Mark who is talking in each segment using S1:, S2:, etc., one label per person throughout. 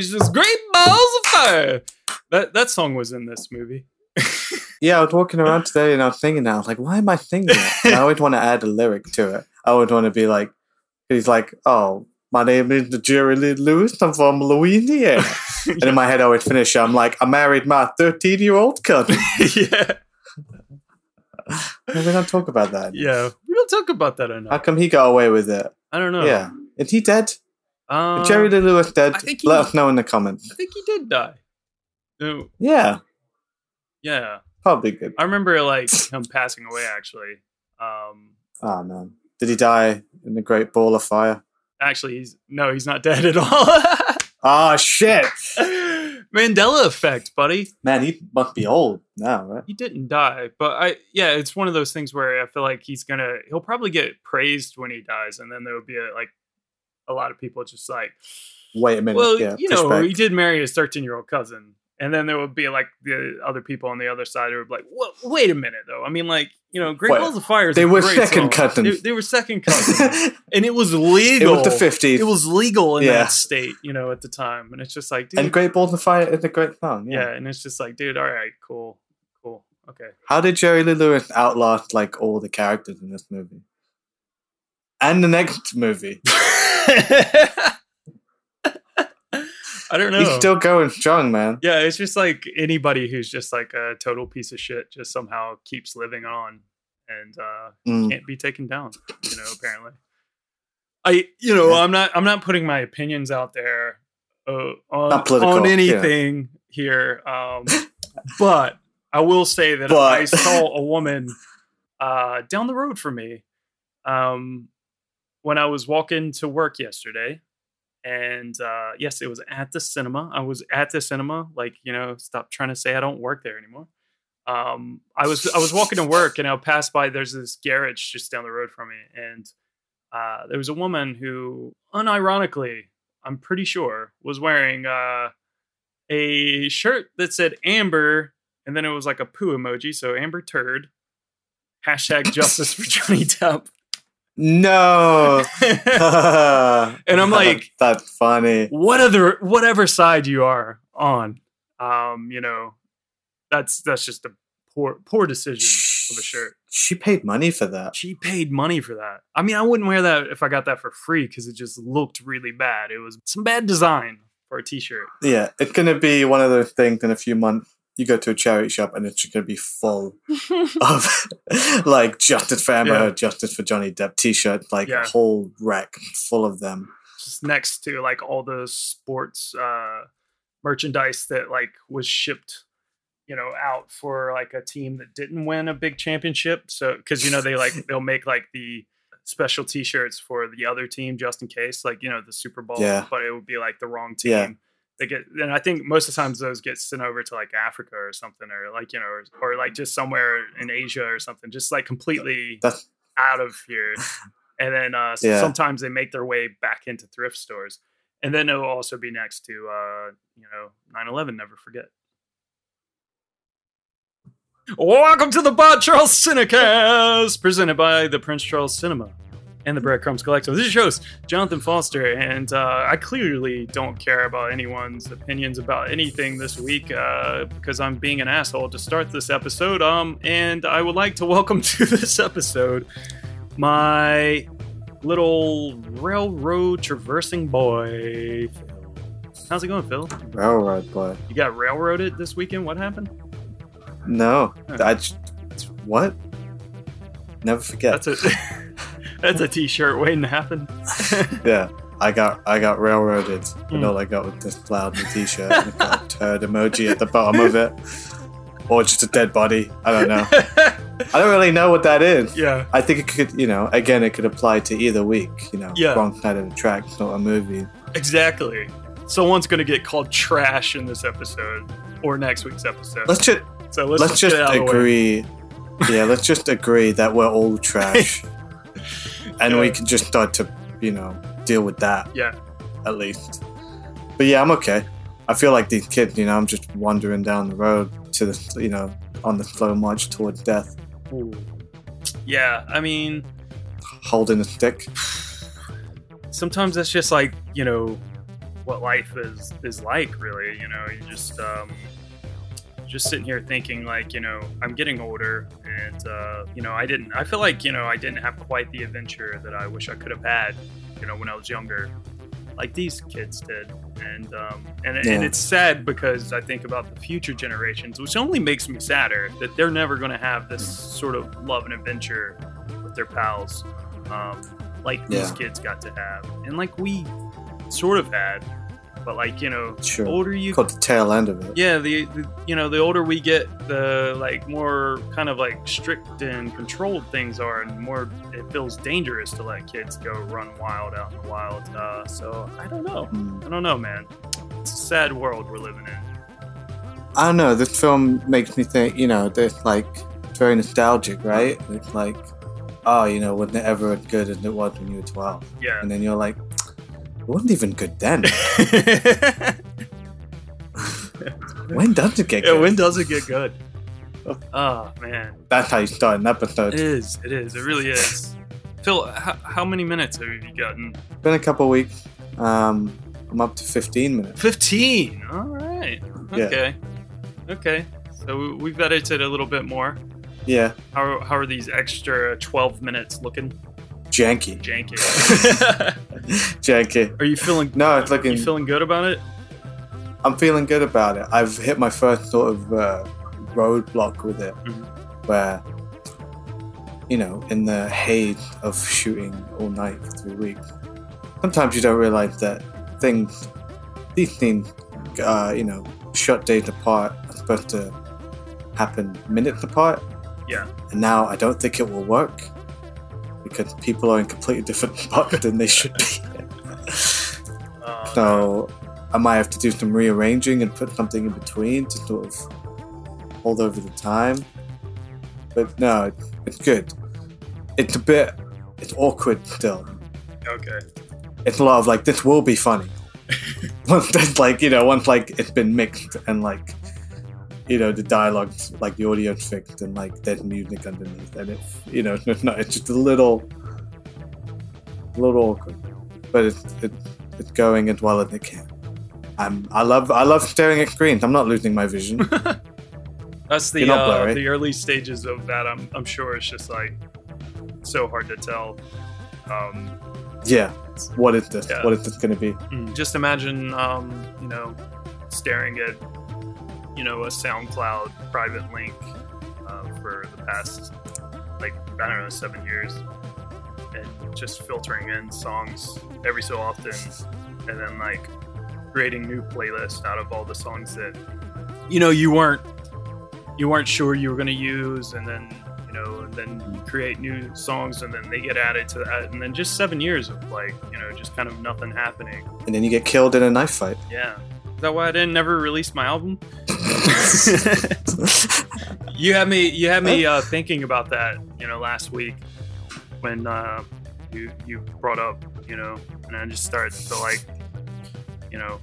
S1: this great balls of fire. That that song was in this movie.
S2: Yeah, I was walking around today and I was thinking that. I was like, why am I singing it? And I always want to add a lyric to it. I would want to be like, he's like, oh, my name is Jerry Lee Lewis. I'm from Louisiana. and in my head, I would finish. I'm like, I married my 13 year old cousin.
S1: yeah,
S2: we don't talk about that.
S1: yeah. We don't talk about that enough.
S2: How come he got away with it?
S1: I don't know.
S2: Yeah. Is he dead?
S1: Um,
S2: Is Jerry Lee Lewis dead? Let
S1: he-
S2: us know in the comments.
S1: I think he did die. No,
S2: Yeah,
S1: yeah.
S2: probably good.
S1: I remember like him passing away actually. Um
S2: Oh, man. Did he die in the Great Ball of Fire?
S1: actually he's no, he's not dead at all.
S2: Oh, shit.
S1: Mandela effect, buddy.
S2: Man, he must be old now, right?
S1: He didn't die, but I yeah, it's one of those things where I feel like he's gonna he'll probably get praised when he dies, and then there will be a, like a lot of people just like,
S2: Wait a minute.
S1: well,
S2: yeah,
S1: you know,
S2: pushback.
S1: he did marry his thirteen year old cousin, and then there would be like the other people on the other side who would be like, well, wait a minute though. I mean, like you know, Great
S2: Wait,
S1: Balls of Fire. is
S2: they
S1: a
S2: were second cousins.
S1: They, they were second cousins, and it was legal.
S2: it was the 50s.
S1: It was legal in
S2: Yeah.
S1: that state, you know, at the time, and it's just like, dude,
S2: and Great Balls of Fire is a great song.
S1: yeah.
S2: Yeah.
S1: and it's just like, dude, all right, cool, cool, okay.
S2: How did Jerry Lee Lewis outlast like all the characters in this movie? And the next movie.
S1: I don't know.
S2: He's still going strong, man.
S1: yeah, it's just like anybody who's just like a total piece of shit just somehow keeps living on and uh
S2: Mm.
S1: can't be taken down, you know, apparently. I you know,
S2: Yeah.
S1: I'm not I'm not putting my opinions out there uh, on
S2: Not political,
S1: on
S2: yeah.
S1: anything here. Um but I will say that
S2: But-
S1: I saw a woman uh down the road from me um when I was walking to work yesterday and uh, yes, it was at the cinema. I was at the cinema. Like you know, stop trying to say I don't work there anymore. Um, I was I was walking to work and I passed by. There's this garage just down the road from me, and uh, there was a woman who, unironically, I'm pretty sure, was wearing uh, a shirt that said Amber, and then it was like a poo emoji, so Amber turd. Hashtag justice for Johnny Depp.
S2: No.
S1: And I'm like-
S2: that's funny.
S1: what other whatever side you are on um you know that's that's just a poor poor decision of a shirt
S2: She paid money for that.
S1: she paid money for that i mean i wouldn't wear that if i got that for free because it just looked really bad it was some bad design for a t-shirt
S2: Yeah, it's gonna be one of those things in a few months. You go to a charity shop and it's gonna be full of like justice for Amber,
S1: Yeah.
S2: Justice for Johnny Depp T-shirts, like
S1: Yeah.
S2: a whole rack full of them.
S1: just next to like all the sports uh merchandise that like was shipped you know out for like a team that didn't win a big championship so because you know they like they'll make like the special t-shirts for the other team just in case like you know the super bowl
S2: Yeah.
S1: but it would be like the wrong team
S2: Yeah.
S1: They get and i think most of the times those get sent over to like africa or something or like you know or, or like just somewhere in asia or something just like completely
S2: That's
S1: out of here. And then uh,
S2: Yeah.
S1: sometimes they make their way back into thrift stores. And then it'll also be next to, uh, you know, 9 11, never forget. Welcome to the Pod Charles Cinecast, presented by the Prince Charles Cinema and the Breadcrumbs Collective. This is your host, Jonathan Foster, and uh, I clearly don't care about anyone's opinions about anything this week uh, because I'm being an asshole to start this episode. Um, and I would like to welcome to this episode my little railroad traversing boy. How's it going, Fil?
S2: railroad boy.
S1: You got railroaded this weekend? What happened?
S2: No. I just, what? Never forget.
S1: That's a that's a t-shirt waiting to happen.
S2: yeah, I got I got railroaded, and hmm. all I got was this loud t-shirt and it got a turd emoji at the bottom of it, or just a dead body. I don't know. I don't really know what that is.
S1: yeah.
S2: I think it could, you know, again, it could apply to either week. You know,
S1: Yeah.
S2: wrong side of the track, it's not a movie.
S1: Exactly. Someone's gonna get called trash in this episode or next week's episode.
S2: Let's just
S1: so let's,
S2: let's,
S1: just,
S2: just
S1: get it out of the way.
S2: agree. yeah, let's just agree that we're all trash, and we can just start to, you know, deal with that
S1: Yeah.
S2: at least. But yeah, I'm okay. I feel like these kids, you know, I'm just wandering down the road to the, you know, on the slow march towards death,
S1: Ooh. Yeah. I mean,
S2: holding a stick.
S1: sometimes that's just like you know what life is is like. Really, you know, you just um, just sitting here thinking like, you know, I'm getting older, and uh, you know, I didn't. I feel like you know, I didn't have quite the adventure that I wish I could have had, you know, when I was younger, like these kids did. And um, and,
S2: Yeah.
S1: and it's sad because I think about the future generations, which only makes me sadder that they're never going to have this sort of love and adventure with their pals, um, like these kids got to have, and like we sort of had. But like you know,
S2: Sure.
S1: older you
S2: Caught the tail end of it.
S1: yeah the, the you know the older we get the like more kind of like strict and controlled things are and more it feels dangerous to let kids go run wild out in the wild uh, so i don't know
S2: Mm.
S1: i don't know man it's a sad world we're living in
S2: I don't know. This film makes me think. You know, it's like it's very nostalgic, right? It's like, oh, you know, wasn't it ever as good as it was when you were twelve?
S1: yeah
S2: And then you're like, wasn't even good then. when does it get
S1: yeah
S2: good?
S1: when does it get good oh man
S2: That's how you start an episode.
S1: it is it is it really is Fil how, how many minutes have you gotten
S2: been a couple weeks. Um, I'm up to 15 minutes.
S1: 15 all right
S2: Yeah.
S1: okay okay so we- we've edited a little bit more
S2: Yeah,
S1: How, how are these extra 12 minutes looking?
S2: Janky,
S1: Janky.
S2: janky.
S1: are you feeling
S2: No, it's
S1: are
S2: looking.
S1: you feeling good about it?
S2: I'm feeling good about it. I've hit my first sort of uh, roadblock with it,
S1: Mhm.
S2: where you know, in the haze of shooting all night for three weeks, sometimes you don't realize that things, these things, uh, you know, shot days apart are supposed to happen minutes apart.
S1: Yeah.
S2: And now I don't think it will work because people are in completely different spots than they should be.
S1: Uh,
S2: So I might have to do some rearranging and put something in between to sort of hold over the time. But no, it's good. It's a bit, it's awkward still.
S1: okay.
S2: It's a lot of like, this will be funny. once it's like, you know, once like it's been mixed and like, you know, the dialogue's like the audio fixed and like there's music underneath and it's, you know, it's not, it's just a little, a little awkward. But it's, it's, it's going as well as it can. I'm, I love, I love staring at screens. I'm not losing my vision.
S1: That's the uh, the early stages of that. I'm I'm sure it's just like so hard to tell. Um,
S2: yeah. What is this?
S1: Yeah.
S2: What is this going to be?
S1: mm, just imagine, um, you know, staring at you know a SoundCloud private link uh, for the past like I don't know seven years, and just filtering in songs every so often, and then like creating new playlists out of all the songs that you know you weren't you weren't sure you were going to use, and then you know, and then you create new songs, and then they get added to that, and then just seven years of like you know just kind of nothing happening.
S2: And then you get killed in a knife fight.
S1: Yeah. Is that why I didn't never release my album? you had me you had me uh, thinking about that, you know, last week when uh, you you brought up, you know, and I just started to like, you know,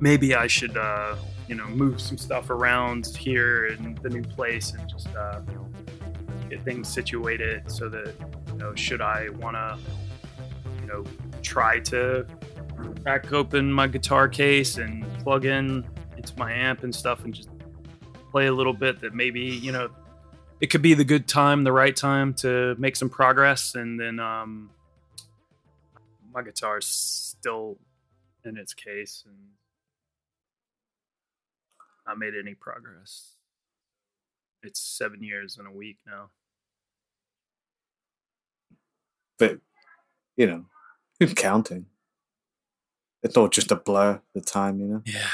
S1: maybe I should uh, you know, move some stuff around here in the new place and just uh, get things situated so that, you know, should I wanna, you know, try to crack open my guitar case and plug in into my amp and stuff and just play a little bit that maybe you know it could be the good time the right time to make some progress. And then um my guitar's still in its case and I made any progress. It's seven years in a week now.
S2: But you know, counting? It's all just a blur. The time, you know.
S1: yeah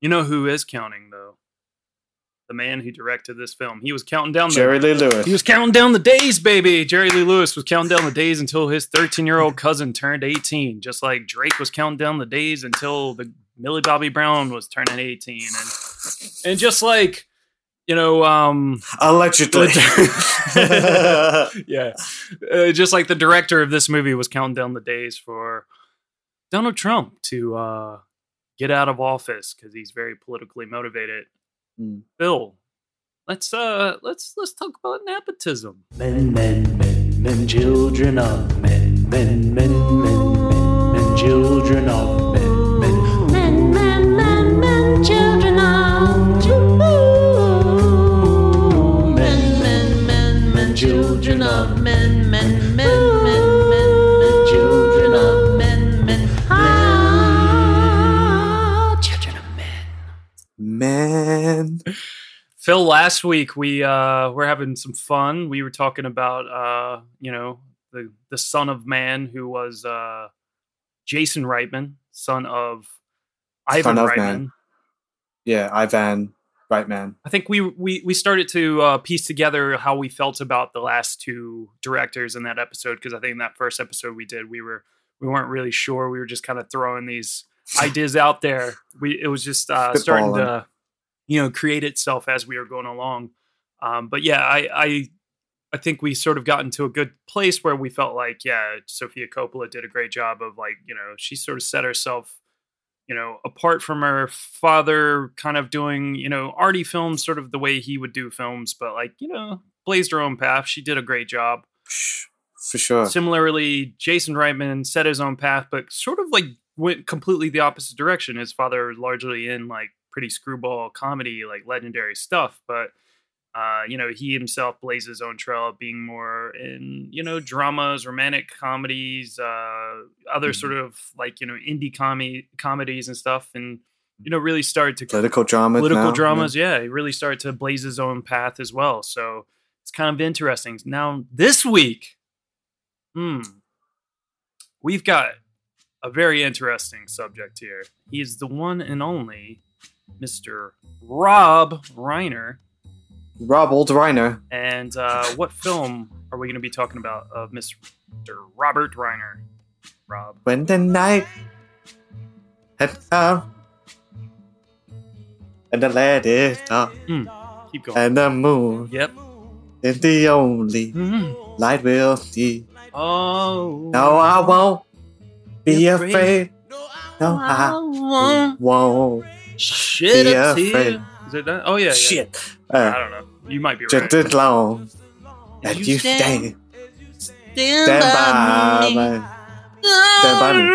S1: you know who is counting though the man who directed this film he was counting down the
S2: Jerry Lee Lewis.
S1: He was counting down the days, baby. Jerry Lee Lewis was counting down the days until his 13 year old cousin turned 18, just like Drake was counting down the days until the Millie Bobby Brown was turning 18. And, and just like, you know, um,
S2: Allegedly.
S1: yeah, uh, just like the director of this movie was counting down the days for Donald Trump to uh, get out of office because he's very politically motivated.
S2: Mm.
S1: Fil, let's uh, let's let's talk about nepotism.
S3: Men, men, men, men, children of men, men, men, men, men. children of
S2: Man.
S1: Fil, last week we uh were having some fun. We were talking about uh, you know, the the son of man who was uh Jason Reitman, son of Ivan
S2: Son of
S1: Reitman.
S2: man. Yeah, Ivan, Reitman.
S1: I think we we we started to uh, piece together how we felt about the last two directors in that episode because I think in that first episode we did we were we weren't really sure. We were just kind of throwing these ideas out there. We it was just uh, starting to you know create itself as we are going along. Um, but yeah, I I I think we sort of got into a good place where we felt like yeah, Sofia Coppola did a great job of like you know she sort of set herself you know, apart from her father kind of doing, you know, arty films sort of the way he would do films, but like, you know, blazed her own path. She did a great job.
S2: For sure.
S1: Similarly, Jason Reitman set his own path, but sort of like went completely the opposite direction. His father was largely in like pretty screwball comedy, like legendary stuff, but uh, you know, he himself blazed his own trail of being more in, you know, dramas, romantic comedies, uh, other sort of like, you know, indie com- comedies and stuff. And, you know, really started to
S2: Political dramas.
S1: political
S2: now,
S1: dramas. Yeah, he really started to blaze his own path as well. So it's kind of interesting. Now, this week, hmm, we've got a very interesting subject here. He's the one and only Mr. Rob Reiner.
S2: Rob Old Reiner.
S1: And uh, what film are we going to be talking about of Mr. Robert Reiner? Rob.
S2: When the night had come and the light is dark
S1: Keep going.
S2: and the moon
S1: Yep.
S2: is the only
S1: Mhm.
S2: light we'll see.
S1: Oh.
S2: No, I won't be afraid.
S1: afraid.
S2: No, I
S1: won't
S2: won't.
S1: Shed
S2: Be
S1: a tear.
S2: afraid.
S1: Is it that? Oh yeah. yeah.
S2: Shit.
S1: I
S2: Uh,
S1: don't know. You might be right.
S2: just as long as
S1: You
S2: you
S1: stand-
S2: stay.
S1: Stand,
S2: Stand by me. Stand by me.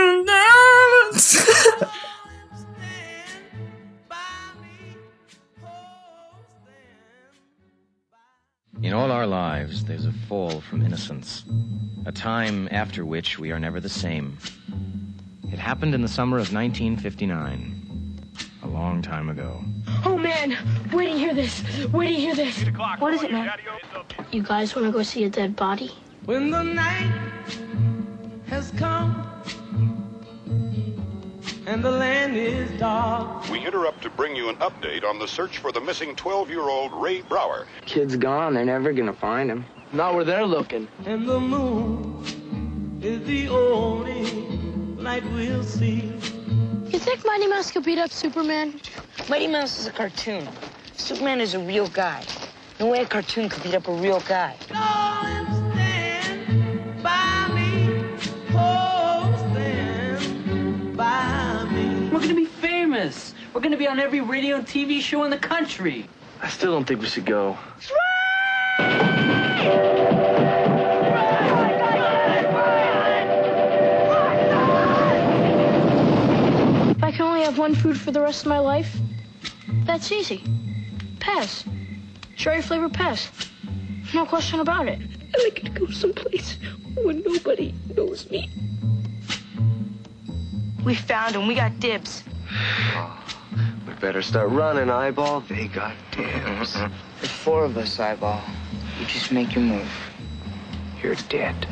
S4: In all our lives, there's a fall from innocence, a time after which we are never the same. It happened in the summer of 1959, a long time ago.
S5: Oh man, wait to hear this. Wait to hear this. What is it, man? You guys want to go see a dead body?
S6: When the night has come and the land is dark.
S7: We interrupt to bring you an update on the search for the missing 12 year old Ray Brower.
S8: Kid's gone. They're never gonna find him. Not where they're looking.
S6: And the moon is the only light we'll see.
S5: You think Mighty Mouse could beat up Superman?
S8: Mighty Mouse is a cartoon. Superman is a real guy. No way a cartoon could beat up a real guy.
S6: Darling, stand by me. Stand by me.
S3: We're gonna be famous. We're gonna be on every radio and TV show in the country.
S8: I still don't think we should go.
S5: If have one food for the rest of my life, that's easy. Pez. Cherry flavored Pez. No question about it. I like to go someplace where nobody knows me.
S8: We found him. We got dibs.
S9: We better start running, Eyeball. They got dibs.
S8: There's four of us, Eyeball. You just make your move.
S9: You're dead.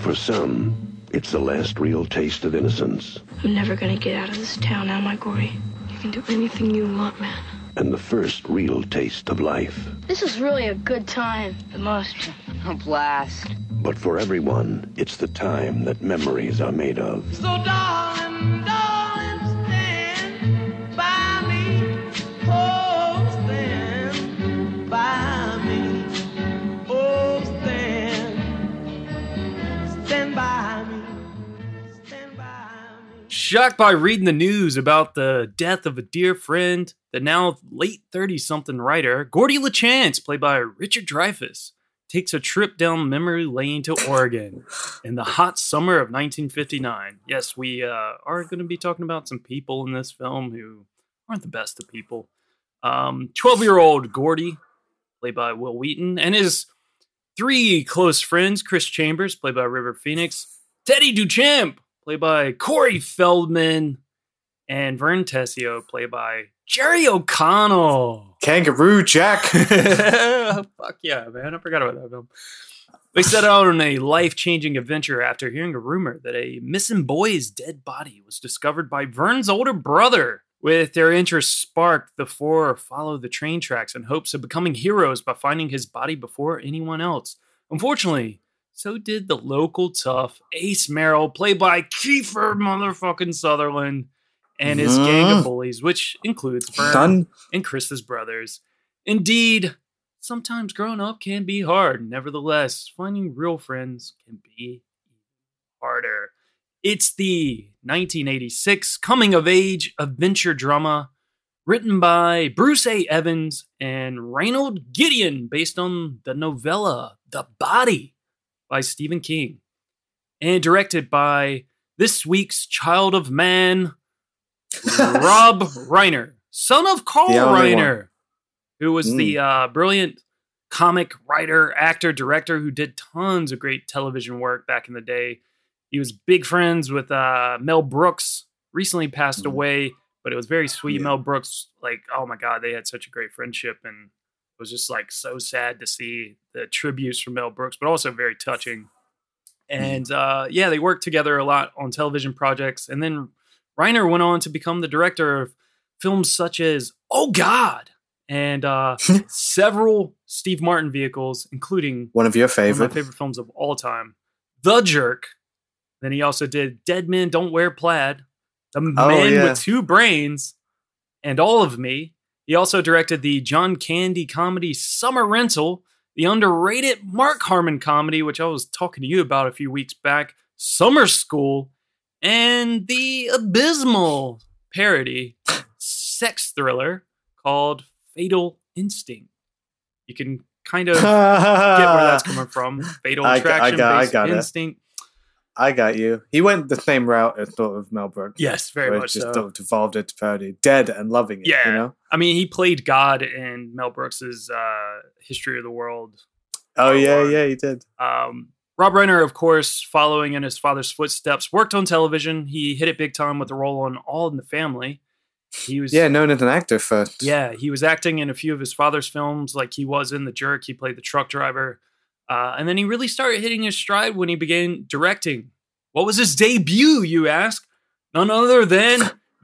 S10: For some, it's the last real taste of innocence.
S5: I'm never gonna get out of this town, am I, Gordy? You can do anything you want, man.
S10: And the first real taste of life.
S5: This is really a good time.
S8: The most. A blast.
S10: But for everyone, it's the time that memories are made of.
S6: So, darling, darling,
S1: Shocked by reading the news about the death of a dear friend, the now late 30 something writer, Gordy LaChance, played by Richard Dreyfuss, takes a trip down memory lane to Oregon in the hot summer of 1959. Yes, we uh, are going to be talking about some people in this film who aren't the best of people. 12 year old Gordy, played by Wil Wheaton, and his three close friends Chris Chambers, played by River Phoenix, Teddy Duchamp, played by Corey Feldman, and Vern Tessio, played by Jerry O'Connell.
S2: Kangaroo Jack.
S1: Fuck yeah, man. I forgot about that film. They set out on a life changing adventure after hearing a rumor that a missing boy's dead body was discovered by Vern's older brother. With their interest sparked, the four follow the train tracks in hopes of becoming heroes by finding his body before anyone else. Unfortunately, so did the local tough Ace Merrill, played by Kiefer motherfucking Sutherland, and his gang of
S2: Mhm.
S1: bullies, which includes Vern
S2: Son.
S1: and Chris's brothers. Indeed, sometimes growing up can be hard. Nevertheless, finding real friends can be harder. It's the 1986 coming of age adventure drama written by Bruce A. Evans and Raynold Gideon, based on the novella The Body by Stephen King, and directed by this week's Child of Man, Rob Reiner, son of Carl
S2: only one.
S1: Reiner, who was the uh, brilliant comic writer, actor, director who did tons of great television work back in the day. He was big friends with uh, Mel Brooks, recently passed away, but it was very sweet. Mel Brooks, like, oh my God, they had such a great friendship. And was just like so sad to see the tributes from Mel Brooks, but also very touching. And uh, yeah, they worked together a lot on television projects. And then Reiner went on to become the director of films such as Oh God and uh, several Steve Martin vehicles, including
S2: One of your
S1: one of
S2: favorite.
S1: my favorite films of all time, The Jerk. Then he also did Dead Men Don't Wear Plaid, The
S2: Oh,
S1: Man
S2: yeah.
S1: with Two Brains, and All of Me. He also directed the John Candy comedy Summer Rental, the underrated Mark Harmon comedy, which I was talking to you about a few weeks back, Summer School, and the abysmal parody sex thriller called Fatal Instinct. You can kind of get where that's coming from. Fatal
S2: I I
S1: Attraction,
S2: got- I
S1: Basic
S2: got.
S1: Instinct.
S2: I got you. He went the same route as sort of Mel Brooks.
S1: Yes, very much
S2: just
S1: so.
S2: sort of devolved into parody. Dead and loving it.
S1: Yeah,
S2: You know?
S1: I mean, he played God in Mel Brooks's uh, History of the World.
S2: Oh, yeah, yeah, he did.
S1: Um, Rob Reiner, of course, following in his father's footsteps, worked on television. He hit it big time with a role on All in the Family. He was
S2: Yeah, known as an actor first.
S1: Yeah, he was acting in a few of his father's films, like he was in The Jerk. He played the truck driver. Uh, and then he really started hitting his stride when he began directing. What was his debut, you ask? None other than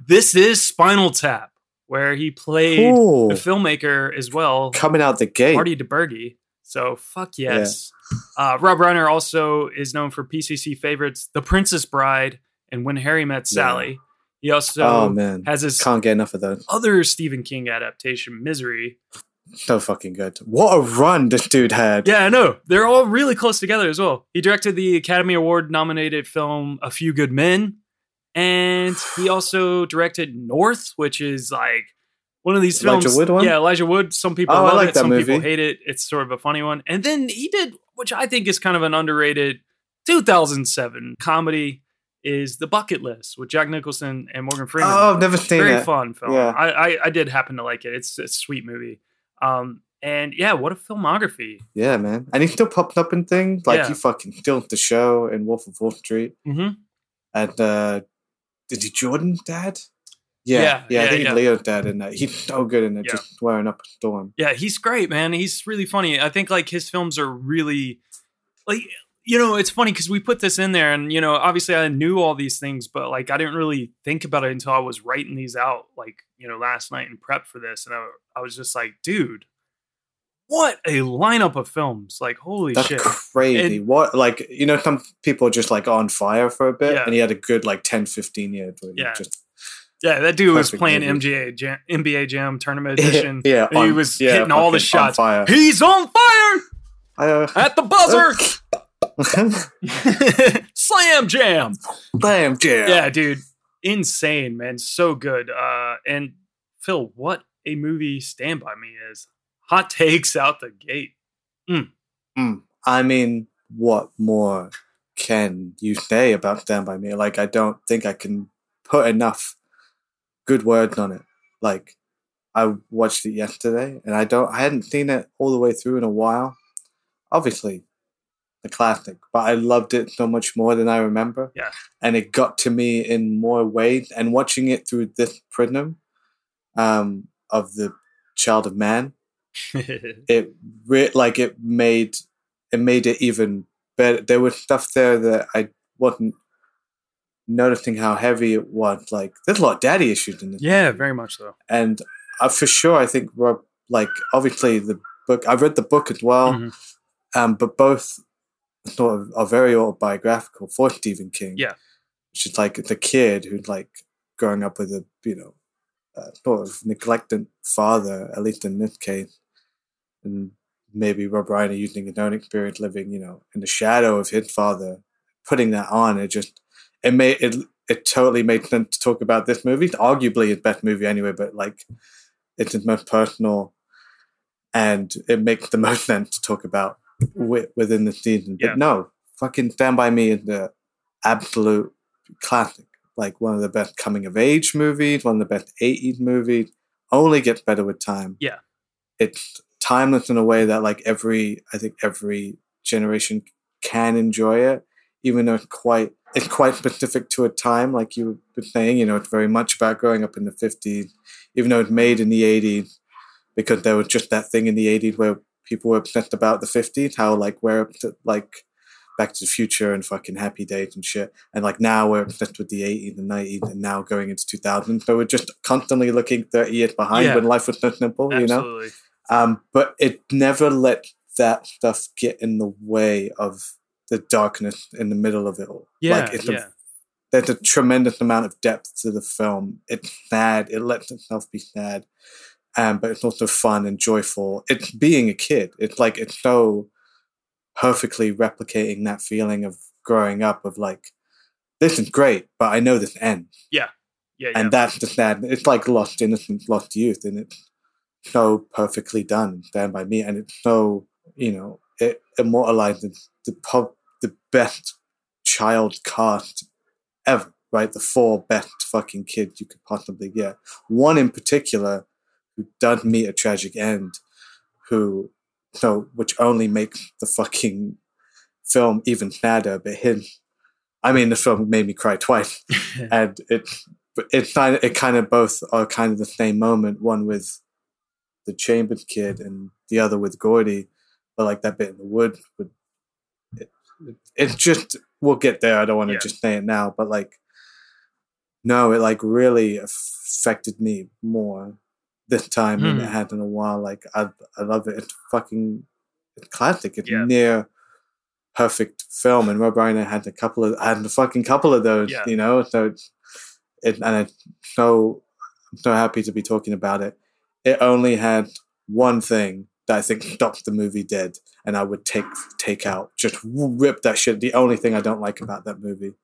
S1: This Is Spinal Tap, where he played the filmmaker as well,
S2: Coming out the gate.
S1: Marty DiBergi. So fuck yes. Uh, Rob Reiner also is known for PCC favorites The Princess Bride and When Harry Met Sally. He also
S2: oh, man.
S1: has his
S2: Can't get enough of those.
S1: other Stephen King adaptation, Misery.
S2: So fucking good. What a run this dude had.
S1: Yeah, I know. They're all really close together as well. He directed the Academy Award nominated film A Few Good Men. And he also directed North, which is like one of these films.
S2: Elijah Wood one?
S1: Yeah, Elijah Wood. Some people
S2: Oh, I
S1: love
S2: like
S1: it,
S2: that
S1: some people hate it. It's sort of a funny one. And then he did, which I think is kind of an underrated 2007 comedy, is The Bucket List with Jack Nicholson and Morgan Freeman.
S2: Oh, I've never seen
S1: Very
S2: it.
S1: fun film.
S2: Yeah.
S1: I, I I did happen to like it. It's, it's a sweet movie. Um, and yeah, what a filmography.
S2: Yeah, man. And he still popped up in things. Like
S1: Yeah.
S2: he fucking killed the show in Wolf of Wall Street.
S1: Mhm.
S2: And uh did he Jordan dad? Yeah,
S1: Yeah,
S2: yeah, I think
S1: yeah.
S2: Leo's dad in that. He's so good in it,
S1: Yeah.
S2: just wearing up a storm.
S1: Yeah, he's great, man. He's really funny. I think like his films are really like you know, it's funny because we put this in there, and you know, obviously I knew all these things, but like I didn't really think about it until I was writing these out, like you know, last night in prep for this, and I, I was just like, dude, what a lineup of films! Like, holy
S2: That's
S1: shit!
S2: crazy. What like you know, some people are just like on fire for a bit,
S1: Yeah.
S2: and he had a good like 10, 15 years. where he
S1: Yeah.
S2: Just
S1: yeah, that dude was playing
S2: movie.
S1: MGA Jam, NBA Jam Tournament Edition.
S2: yeah,
S1: and he was
S2: yeah,
S1: hitting all the
S2: on
S1: shots.
S2: fire.
S1: He's on fire
S2: uh,
S1: at the buzzer. Slam jam.
S2: Slam jam.
S1: Yeah, dude. Insane, man. So good. Uh and Fil, what a movie Stand By Me is. Hot takes out the gate. Mm.
S2: Mm. I mean, what more can you say about Stand By Me? Like, I don't think I can put enough good words on it. Like, I watched it yesterday, and I don't, I hadn't seen it all the way through in a while. Obviously, a classic, but I loved it so much more than I remember.
S1: Yeah.
S2: And it got to me in more ways. And watching it through this prism um, of the child of man, it re- like it made it made it even better. There was stuff there that I wasn't noticing how heavy it was. Like there's a lot of daddy issues in this.
S1: yeah, very much so.
S2: and uh, for sure, I think Rob, like obviously the book. I read the book as well,
S1: Mhm.
S2: um, but both sort of are very autobiographical for Stephen King.
S1: Yeah.
S2: is like the kid who's like growing up with a you know uh, sort of neglected father, at least in this case, and maybe Rob Reiner using his own experience living you know in the shadow of his father, putting that on. It just it made it it totally made sense to talk about this movie. It's arguably his best movie anyway, but like it's his most personal, and it makes the most sense to talk about wi- within the season. But
S1: Yeah.
S2: no, fucking Stand By Me is the absolute classic. Like one of the best coming of age movies, one of the best 80s movies. Only gets better with time.
S1: Yeah.
S2: It's timeless in a way that like every I think every generation can enjoy it, even though it's quite it's quite specific to a time, like you were saying, you know, it's very much about growing up in the fifties, even though it's made in the eighties, because there was just that thing in the eighties where people were obsessed about the fifties, how like we're like Back to the Future and fucking Happy Days and shit. And like now we're obsessed with the 80s and 90s and now going into 2000. So we're just constantly looking 30 years behind
S1: Yeah.
S2: when life was so simple, you know? Um, but it never let that stuff get in the way of the darkness in the middle of it all.
S1: Yeah,
S2: like it's
S1: yeah.
S2: a, there's a tremendous amount of depth to the film. It's sad. It lets itself be sad, um, but it's also fun and joyful. It's being a kid. It's like it's so perfectly replicating that feeling of growing up. Of like, this is great, but I know this ends
S1: Yeah. Yeah. yeah.
S2: and that's the sad. It's like lost innocence, lost youth, and it's so perfectly done and stand by me, and it's so you know it immortalizes the pub, the best child cast ever, right? The four best fucking kids you could possibly get. One in particular who does meet a tragic end, who so which only makes the fucking film even sadder. But him, I mean, the film made me cry twice, and it's but it's kind it kind of both are kind of the same moment. One with the Chambers kid, and the other with Gordy. But like that bit in the wood, would it, it, just we'll get there. I don't want to
S1: Yeah.
S2: just say it now, but like no, it like really affected me more this time than it
S1: Hmm.
S2: had in a while. Like I I love it. It's fucking it's classic. It's
S1: Yeah.
S2: near perfect film, and Rob Reiner had a couple of had a fucking couple of those.
S1: Yeah.
S2: You know, so it's it and I'm so I'm so happy to be talking about it. It only had one thing that I think stopped the movie dead, and I would take take out just rip that shit. The only thing I don't like about that movie,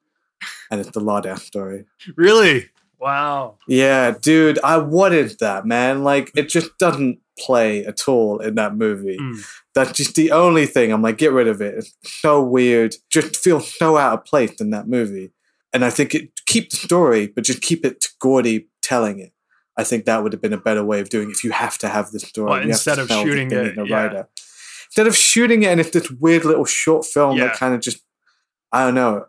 S2: and it's the Lardass story.
S1: really? Wow.
S2: Yeah, dude, I wanted that, man. Like, it just doesn't play at all in that movie.
S1: Mm.
S2: That's just the only thing. I'm like, get rid of it. It's so weird. Just feels so out of place in that movie. And I think it keep the story, but just keep it to Gordy telling it. I think that would have been a better way of doing it if you have to have the story.
S1: Well,
S2: you have to
S1: instead of shooting it,
S2: in
S1: yeah.
S2: Instead of shooting it and it's this weird little short film
S1: Yeah.
S2: that kind of just, I don't know.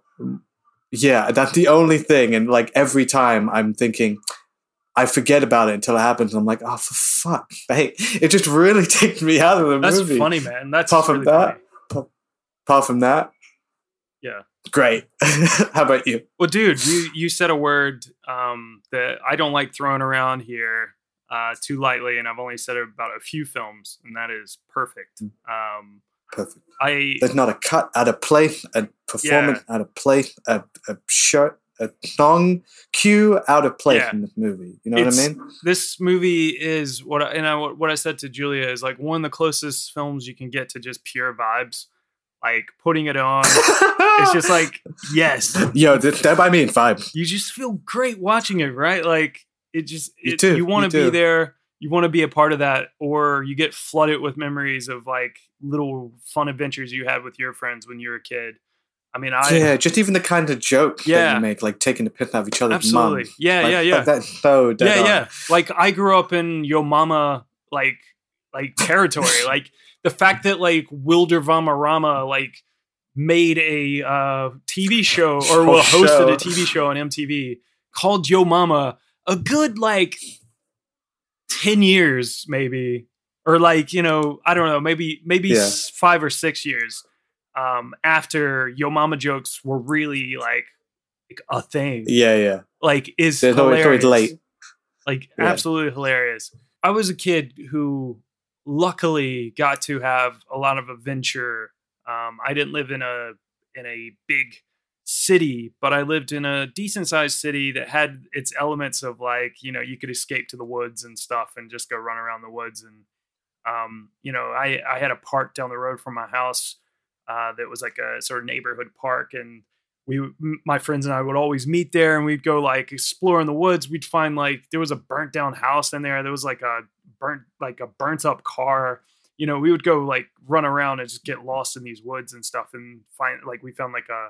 S2: Yeah, that's the only thing. And like every time I'm thinking, I forget about it until it happens. And I'm like, oh, for fuck. Hey, it just really takes me out of the
S1: That's
S2: movie.
S1: That's funny, man. That's
S2: Apart from
S1: really
S2: that,
S1: funny.
S2: apart from that,
S1: Yeah.
S2: great. How about you?
S1: Well, dude, you you said a word um, that I don't like throwing around here uh, too lightly, and I've only said it about a few films, and that is perfect. Um,
S2: Perfect.
S1: I
S2: There's not a cut out of place, a performance out of place, a, a shot, a song cue out of place
S1: Yeah.
S2: in this movie. You know
S1: It's-
S2: what I mean?
S1: this movie is what I, and I, what I said to Julia is like one of the closest films you can get to just pure vibes. Like putting it on, it's just like yes,
S2: Yo, that by me in vibes.
S1: you just feel great watching it, right? Like it just
S2: You
S1: it,
S2: do,
S1: you want to be there. You want to be a part of that or you get flooded with memories of like little fun adventures you had with your friends when you were a kid i mean i
S2: yeah, just even the kind of joke that
S1: Yeah.
S2: you make, like taking the piss out of each other's
S1: Absolutely.
S2: mum.
S1: Yeah,
S2: Like,
S1: yeah, yeah.
S2: that's so dead
S1: yeah
S2: on.
S1: yeah like i grew up in yo mama like like territory like the fact that like Wilmer Valderrama like made a uh tv show or well, hosted a tv show on mtv called yo mama a good like 10 years maybe or like you know i don't know maybe maybe
S2: Yeah.
S1: five or six years um after yo mama jokes were really like, like a thing
S2: Yeah, yeah.
S1: like is
S2: There's
S1: hilarious.
S2: always late.
S1: like
S2: Yeah.
S1: absolutely hilarious. I was a kid who luckily got to have a lot of adventure. Um, I didn't live in a in a big city, but I lived in a decent sized city that had its elements of like you know you could escape to the woods and stuff and just go run around the woods and um, you know I I had a park down the road from my house uh, that was like a sort of neighborhood park and we my friends and I would always meet there and we'd go like explore in the woods. We'd find like there was a burnt down house in there. There was like a burnt like a burnt up car. You know, we would go like run around and just get lost in these woods and stuff and find like we found like a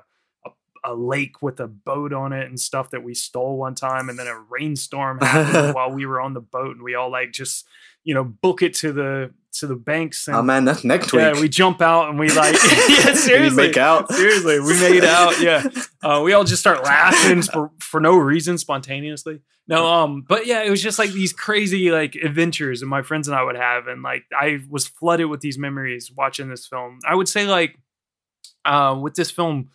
S1: a, lake with a boat on it and stuff that we stole one time and then a rainstorm happened while we were on the boat and we all like just you know book it to the to the banks and
S2: Oh man, that's next
S1: yeah,
S2: week.
S1: we jump out and we like yeah, seriously.
S2: make out.
S1: Seriously, we made out. Yeah, uh, we all just start laughing for, for no reason, spontaneously. No, um, but yeah, it was just like these crazy like adventures, and my friends and I would have, and like I was flooded with these memories watching this film. I would say like, uh, with this film,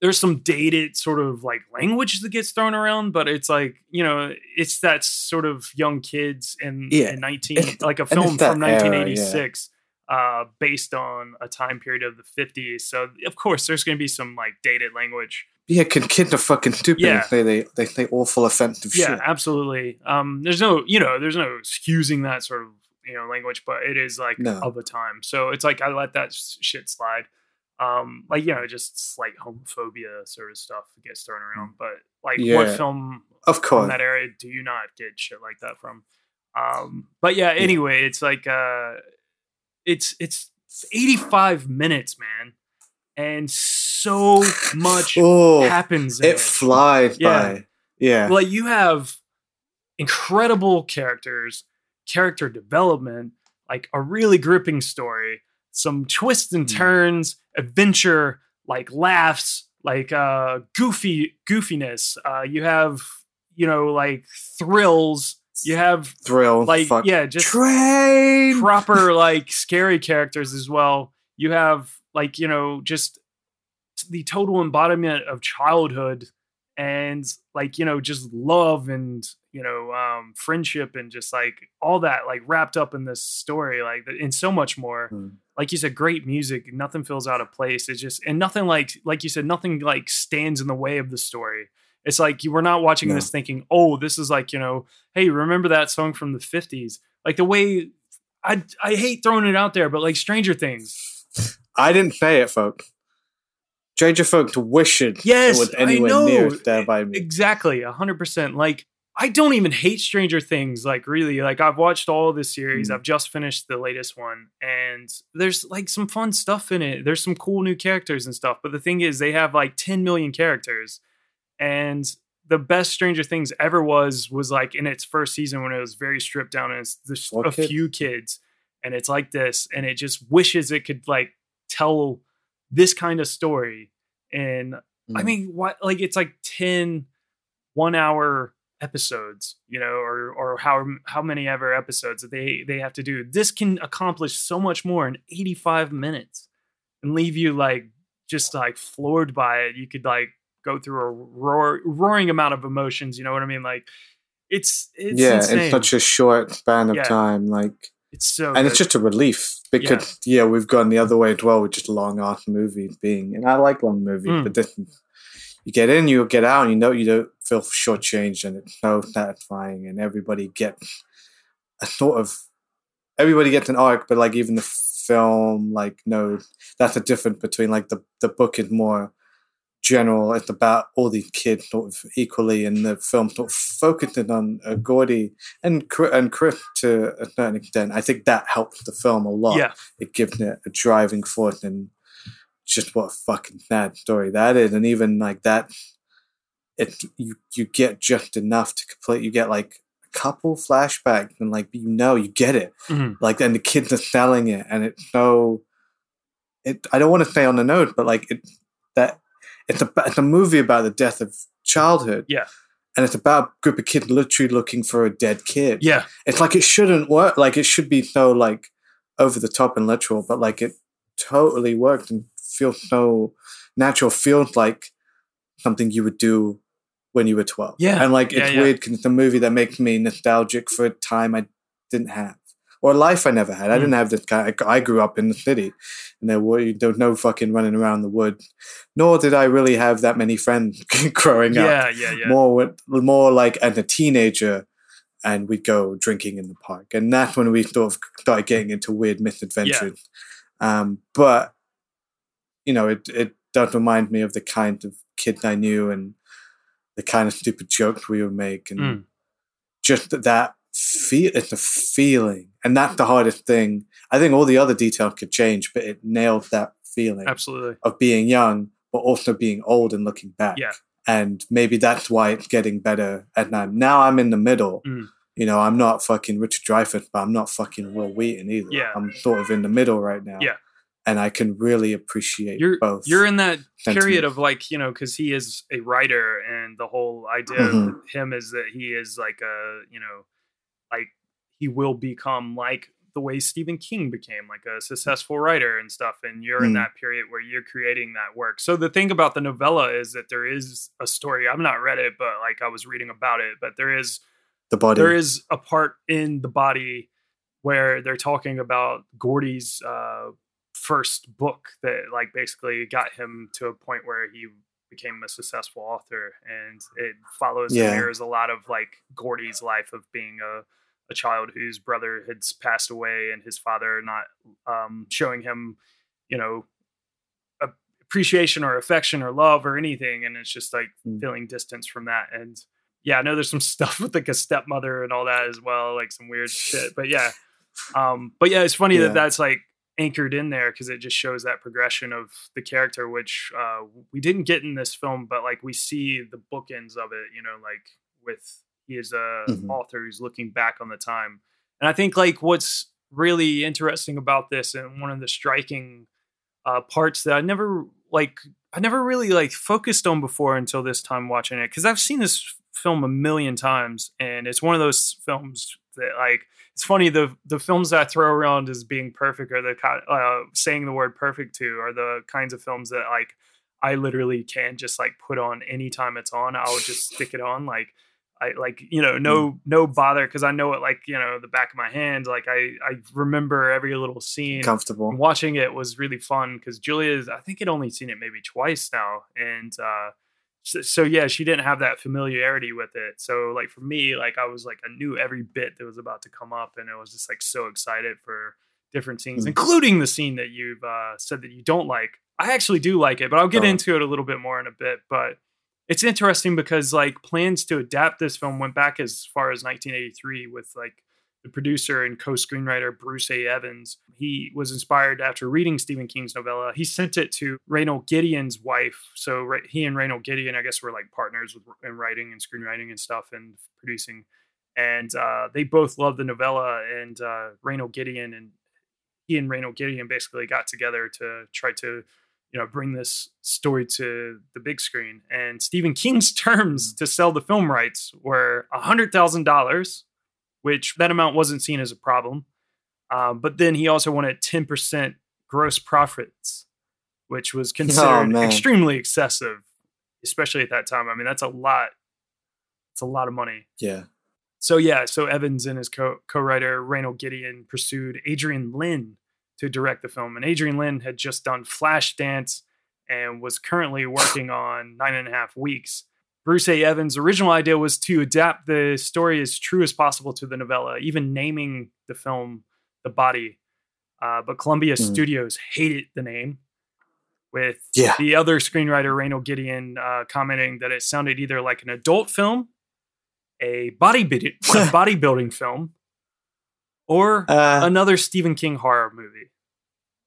S1: there's some dated sort of like language that gets thrown around, but it's like you know, it's that sort of young kids in,
S2: Yeah,
S1: in 19
S2: it's-
S1: like a film from
S2: era, yeah.
S1: 1986 uh, based on a time period of the 50s. So of course, there's going to be some like dated language.
S2: Yeah, can kids are fucking stupid
S1: Yeah.
S2: they, they say awful offensive
S1: Yeah,
S2: shit.
S1: absolutely. Um, there's no, you know, there's no excusing that sort of you know language, but it is like
S2: No.
S1: of the time. So it's like I let that shit slide. Um, like you know, just like homophobia sort of stuff gets thrown around. But like, what film
S2: Of course.
S1: that area do you not get shit like that from? Um, but yeah, anyway, it's like uh, it's it's 85 minutes, man, and so much
S2: Oh,
S1: happens. in
S2: It flies
S1: Yeah.
S2: by. Yeah.
S1: like you have incredible characters, character development, like a really gripping story, some twists and
S2: Mm.
S1: turns, adventure, like laughs, like uh goofy goofiness. Uh you have, you know, like thrills. You have
S2: Thrill.
S1: like
S2: fuck.
S1: yeah, just
S2: Train.
S1: proper like scary characters as well. You have like you know just the total embodiment of childhood and like you know just love and you know um friendship and just like all that like wrapped up in this story like and so much more
S2: Hmm.
S1: like you said great music nothing feels out of place it's just and nothing like like you said nothing like stands in the way of the story it's like you were not watching
S2: No.
S1: this thinking oh this is like you know hey remember that song from the 50s like the way i i hate throwing it out there but like stranger things
S2: I didn't say it, folks. Stranger folks wishing
S1: Yes,
S2: it was anywhere
S1: know.
S2: near Stand By Me.
S1: Exactly, a hundred percent. Like I don't even hate Stranger Things. Like really, like I've watched all the series.
S2: Mm.
S1: I've just finished the latest one, and there's like some fun stuff in it. There's some cool new characters and stuff. But the thing is, they have like 10 million characters, and the best Stranger Things ever was was like in its first season when it was very stripped down and it's just a
S2: kids?
S1: few kids, and it's like this, and it just wishes it could like tell this kind of story and I
S2: Mm.
S1: mean, what like it's like 10 one hour episodes, you know, or or how how many ever episodes that they they have to do. This can accomplish so much more in 85 minutes and leave you like just like floored by it. You could like go through a roar, roaring amount of emotions, you know what I mean? Like it's it's
S2: yeah,
S1: insane.
S2: in such a short span of
S1: Yeah.
S2: time. Like
S1: it's so
S2: and it's just a relief because yeah. we've gone the other way as well with just long ass movies being and I like long movies,
S1: Mm.
S2: but this you get in, you get out, and you know you don't feel shortchanged and it's so satisfying and everybody gets a sort of everybody gets an arc, but like even the film, like no that's the difference between like the the book is more general. It's about all these kids sort of equally, and the film sort of focusing on uh, Gordy and and Chris to a certain extent. I think that helps the film a lot.
S1: Yeah.
S2: it gives it a driving force and just what a fucking sad story that is, and even like that, it you you get just enough to complete. You get like a couple flashbacks, and like you know you get it.
S1: Mhm.
S2: Like and the kids are selling it, and it's so. It I don't want to say on the nose, but like it that it's a it's a movie about the death of childhood.
S1: Yeah.
S2: And it's about a group of kids literally looking for a dead kid.
S1: Yeah.
S2: It's like it shouldn't work. Like it should be so like over the top and literal, but like it totally worked and feels so natural. Feels like something you would do when you were twelve.
S1: Yeah.
S2: And like
S1: Yeah,
S2: it's
S1: yeah.
S2: weird because it's a movie that makes me nostalgic for a time I didn't have. Or a life I never had. I
S1: Mm.
S2: didn't have this kind. I, I grew up in the city, and there were there was no fucking running around the woods. Nor did I really have that many friends growing up
S1: Yeah, yeah, yeah.
S2: more more like as a teenager and we'd go drinking in the park and that's when we sort of started getting into weird misadventures um, but you know it, it does remind me of the kind of kid i knew and the kind of stupid jokes we would make and
S1: Mm.
S2: just that, feel it's a feeling and that's the hardest thing i think all the other details could change but it nailed that feeling
S1: Absolutely.
S2: of being young, but also being old and looking back.
S1: Yeah.
S2: And maybe that's why it's getting better at now. Now I'm in the middle.
S1: Mm.
S2: You know, I'm not fucking Richard Dreyfuss, but I'm not fucking Wil Wheaton either.
S1: Yeah.
S2: I'm sort of in the middle right now.
S1: Yeah.
S2: And I can really appreciate
S1: You're
S2: both.
S1: you're in that period of like you know because he is a writer and the whole idea
S2: Mhm.
S1: of him is that he is like a you know like he will become like the way Stephen King became like a successful writer and stuff and you're in
S2: Mm.
S1: that period where you're creating that work. So the thing about the novella is that there is a story. I've not read it but like I was reading about it but there is
S2: the body.
S1: there is a part in the body where they're talking about Gordy's uh, first book that like basically got him to a point where he became a successful author and it follows
S2: Yeah.
S1: mirrors a lot of like Gordy's life of being a, a child whose brother had passed away and his father not um, showing him you know appreciation or affection or love or anything and it's just like
S2: Mm.
S1: feeling distance from that and yeah i know there's some stuff with like a stepmother and all that as well like some weird shit but yeah um but yeah it's funny
S2: Yeah.
S1: that that's like anchored in there because it just shows that progression of the character which uh we didn't get in this film but like we see the bookends of it you know like with he is a
S2: Mhm.
S1: author who's looking back on the time and i think like what's really interesting about this and one of the striking uh parts that i never like i never really like focused on before until this time watching it because i've seen this film a million times and it's one of those films that like it's funny the the films that I throw around as being perfect or the uh, saying the word perfect to are the kinds of films that like I literally can just like put on anytime it's on. I'll just stick it on like I like you know no no bother because I know it like you know the back of my hand. Like I I remember every little scene.
S2: Comfortable.
S1: And watching it was really fun because Julia's I think had only seen it maybe twice now and. uh so, so yeah she didn't have that familiarity with it so like for me like i was like i knew every bit that was about to come up and i was just like so excited for different scenes
S2: Mm.
S1: including the scene that you've uh, said that you don't like i actually do like it but i'll get
S2: Oh.
S1: into it a little bit more in a bit but it's interesting because like plans to adapt this film went back as far as 1983 with like the producer and co-screenwriter Bruce A. Evans. He was inspired after reading Stephen King's novella. He sent it to Raynold Gideon's wife. So he and Raynold Gideon, I guess, were like partners with, in writing and screenwriting and stuff and producing. And uh, they both loved the novella. And uh, Raynold Gideon and he and Raynold Gideon basically got together to try to, you know, bring this story to the big screen. And Stephen King's terms to sell the film rights were hundred thousand dollars which that amount wasn't seen as a problem. Um, but then he also wanted 10% gross profits, which was considered
S2: man.
S1: extremely excessive, especially at that time. I mean, that's a lot. It's a lot of money.
S2: Yeah.
S1: So yeah, so Evans and his co- co-writer Raynold Gideon pursued Adrian Lyne to direct the film, and Adrian Lyne had just done Flashdance and was currently working on Nine and a Half Weeks. Bruce A. Evans' original idea was to adapt the story as true as possible to the novella, even naming the film "The Body." Uh, but Columbia
S2: Mhm.
S1: Studios hated the name, with
S2: Yeah.
S1: the other screenwriter Raynold Gideon uh, commenting that it sounded either like an adult film, a bodybuilding a bodybuilding film, or
S2: Uh,
S1: another Stephen King horror movie.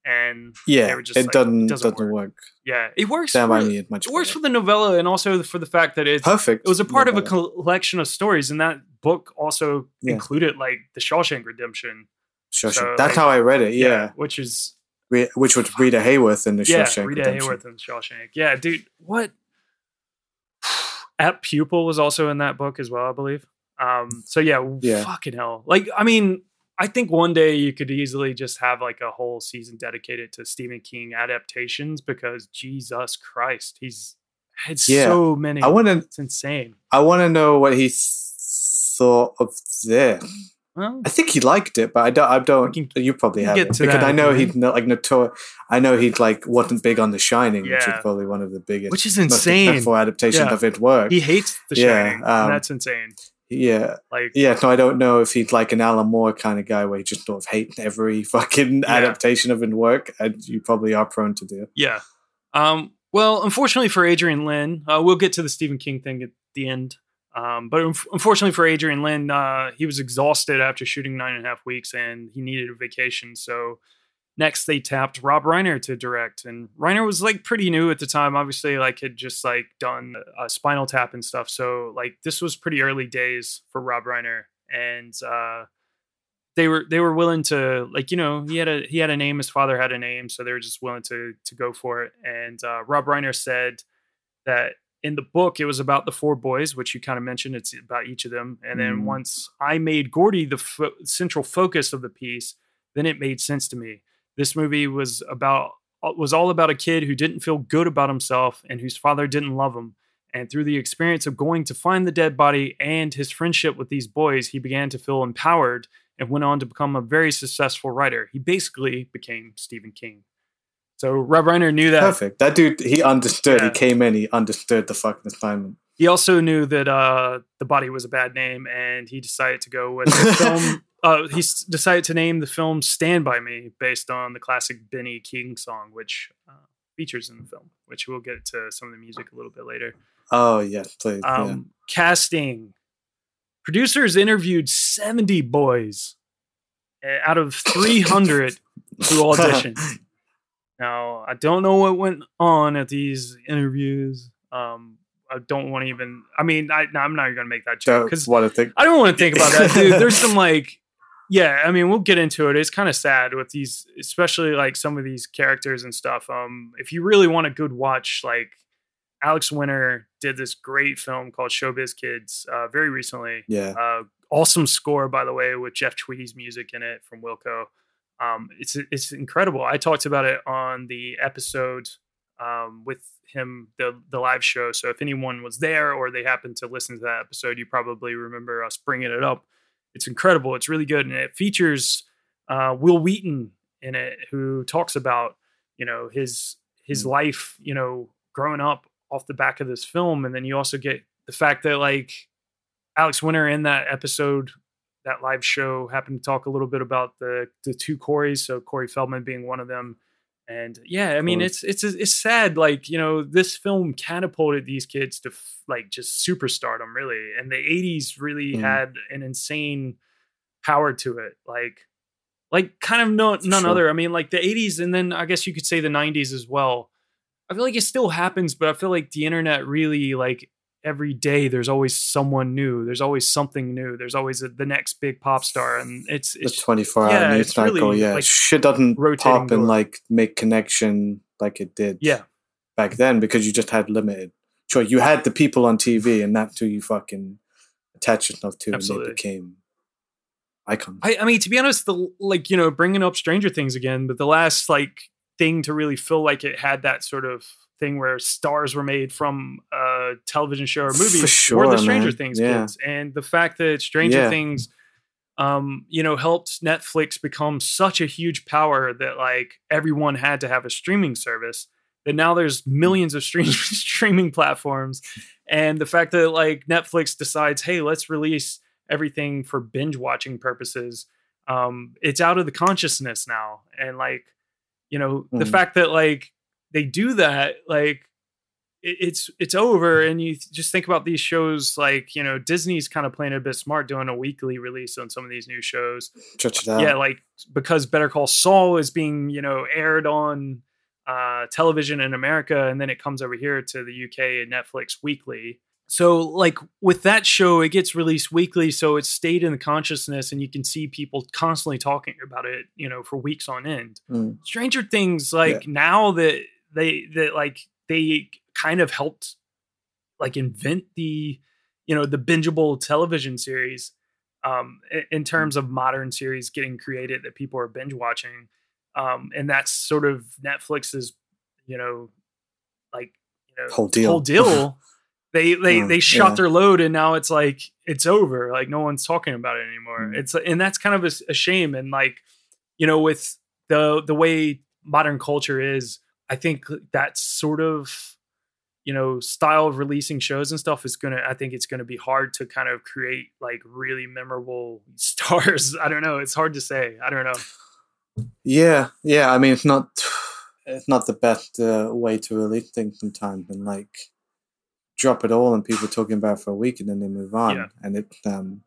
S1: And
S2: yeah,
S1: just
S2: it
S1: like,
S2: doesn't
S1: doesn't
S2: doesn't, work.
S1: yeah, it works.
S2: Stand
S1: for,
S2: me much
S1: it works
S2: better.
S1: for the novella and also for the fact that it's
S2: Perfect
S1: It was a part of a collection of stories, and that book also
S2: Yeah.
S1: included like the Shawshank Redemption.
S2: Shawshank.
S1: so,
S2: That's
S1: like,
S2: how I read it. Yeah,
S1: which is
S2: Re- which was Rita Hayworth in the
S1: yeah,
S2: Shawshank
S1: Rita
S2: Redemption.
S1: Hayworth and Shawshank. Yeah, dude, what? Apt Pupil was also in that book as well, I believe. Um, so yeah,
S2: Yeah.
S1: fucking hell. Like, I mean, I think one day you could easily just have like a whole season dedicated to Stephen King adaptations because Jesus Christ, he's had
S2: Yeah.
S1: so many.
S2: I want to.
S1: it's insane.
S2: I want to know what he th- thought of this.
S1: Well,
S2: I think he liked it, but I don't. I don't. you probably have because
S1: that
S2: I know
S1: the
S2: he
S1: end.
S2: like notor. I know he like wasn't big on The Shining, which is probably one of the biggest,
S1: Which is
S2: most
S1: insane.
S2: successful adaptations
S1: Yeah.
S2: of it work.
S1: He hates The
S2: Yeah,
S1: Shining,
S2: um,
S1: and that's insane.
S2: Yeah,
S1: Like,
S2: yeah. No, I don't know if he's like an Alan Moore kind of guy where he just sort of hates every fucking
S1: Yeah.
S2: adaptation of his work, and you probably are prone to do.
S1: Yeah. Um, well, unfortunately for Adrian Lyne, uh, we'll get to the Stephen King thing at the end. Um, but unf- unfortunately for Adrian Lyne, uh, he was exhausted after shooting nine and a half weeks and he needed a vacation. So next they tapped Rob Reiner to direct. And Reiner was like pretty new at the time, obviously, like had just like done a spinal tap and stuff. So like this was pretty early days for Rob Reiner. And uh, they were they were willing to like you know he had a he had a name his father had a name so they were just willing to to go for it and uh, rob reiner said that in the book it was about the four boys which you kind of mentioned it's about each of them and then
S2: Mm.
S1: once i made gordy the fo- central focus of the piece then it made sense to me this movie was about uh, was all about a kid who didn't feel good about himself and whose father didn't love him and through the experience of going to find the dead body and his friendship with these boys he began to feel empowered and went on to become a very successful writer. He basically became Stephen King. So Rob Reiner knew that.
S2: Perfect. That dude, he understood.
S1: Yeah.
S2: He came in. He understood the fucking assignment.
S1: He also knew that uh, the body was a bad name, and he decided to go with the film. Uh, he s- decided to name the film "Stand by Me" based on the classic Benny King song, which uh, features in the film. Which we'll get to some of the music a little bit later.
S2: Oh yes, please. yeah.
S1: Um, Casting. Producers interviewed 70 boys uh, out of 300 who auditioned. Now, I don't know what went on at these interviews. Um, I don't want to even, I mean, I, I'm not even going to make that joke because. I don't want to think about that, dude. There's some like, yeah, I mean, we'll get into it. It's kind of sad with these, especially like some of these characters and stuff. Um, if you really want a good watch, like Alex Winter did this great film called Showbiz Kids uh, very recently.
S2: Yeah.
S1: Uh, awesome score, by the way, with Jeff Tweedy's music in it from Wilco. Um, it's it's incredible. I talked about it on the episode um, with him, the the live show. So if anyone was there or they happened to listen to that episode, you probably remember us bringing it up. It's incredible. It's really good, and it features uh, Wil Wheaton in it, who talks about you know his his life, you know, growing up off the back of this film, and then you also get the fact that like Alex Winter in that episode, that live show, happened to talk a little bit about the the two Corys, so Corey Feldman being one of them. And yeah, I mean, it's it's it's sad. Like you know, this film catapulted these kids to f- like just superstardom, really. And the '80s really
S2: Mm.
S1: had an insane power to it. Like, like kind of no, none
S2: sure.
S1: other. I mean, like the '80s, and then I guess you could say the '90s as well. I feel like it still happens, but I feel like the internet really like every day there's always someone new. There's always something new. There's always a, the next big pop star, and it's
S2: The
S1: it's
S2: 24 hour
S1: yeah,
S2: news
S1: it's
S2: cycle.
S1: really,
S2: yeah.
S1: like,
S2: Shit doesn't pop and like make connection like it did
S1: yeah,
S2: back then because you just had limited. Sure, you had the people on TV and that's who you fucking attached yourself to
S1: Absolutely.
S2: and they became icons.
S1: I, I mean, to be honest, the like you know bringing up Stranger Things again, but the last like thing to really feel like it had that sort of thing where stars were made from a television show or movie
S2: sure,
S1: the Stranger
S2: man.
S1: Things
S2: Yeah.
S1: kids, and the fact that Stranger
S2: Yeah.
S1: Things, um, you know, helped Netflix become such a huge power that like everyone had to have a streaming service. That now there's millions of stream, streaming platforms, and the fact that like Netflix decides, hey, let's release everything for binge watching purposes um it's out of the consciousness now and like you know the
S2: Mhm.
S1: fact that like they do that, like it, it's it's over, and you just think about these shows. Like you know, Disney's kind of playing a bit smart, doing a weekly release on some of these new shows.
S2: Stretch it out.
S1: Yeah, like because Better Call Saul is being you know aired on uh, television in America, and then it comes over here to the UK and Netflix weekly. So, like with that show, it gets released weekly, so it's stayed in the consciousness, and you can see people constantly talking about it, you know, for weeks on end.
S2: Mm.
S1: Stranger Things, like now that they that like they kind of helped like invent the you know the bingeable television series um in terms of modern series getting created that people are binge watching um and that's sort of netflix's you know like you know
S2: Whole deal.
S1: whole deal they they
S2: Mm,
S1: they shot
S2: yeah.
S1: their load and now it's like it's over like no one's talking about it anymore
S2: Mm.
S1: it's and that's kind of a shame and like you know with the the way modern culture is i think that sort of you know style of releasing shows and stuff is gonna i think it's gonna be hard to kind of create like really memorable stars i don't know it's hard to say i don't know
S2: Yeah, yeah. I mean, it's not it's not the best uh, way to release things sometimes, and like drop it all and people talking about it for a week and then they move on.
S1: Yeah.
S2: And it, um,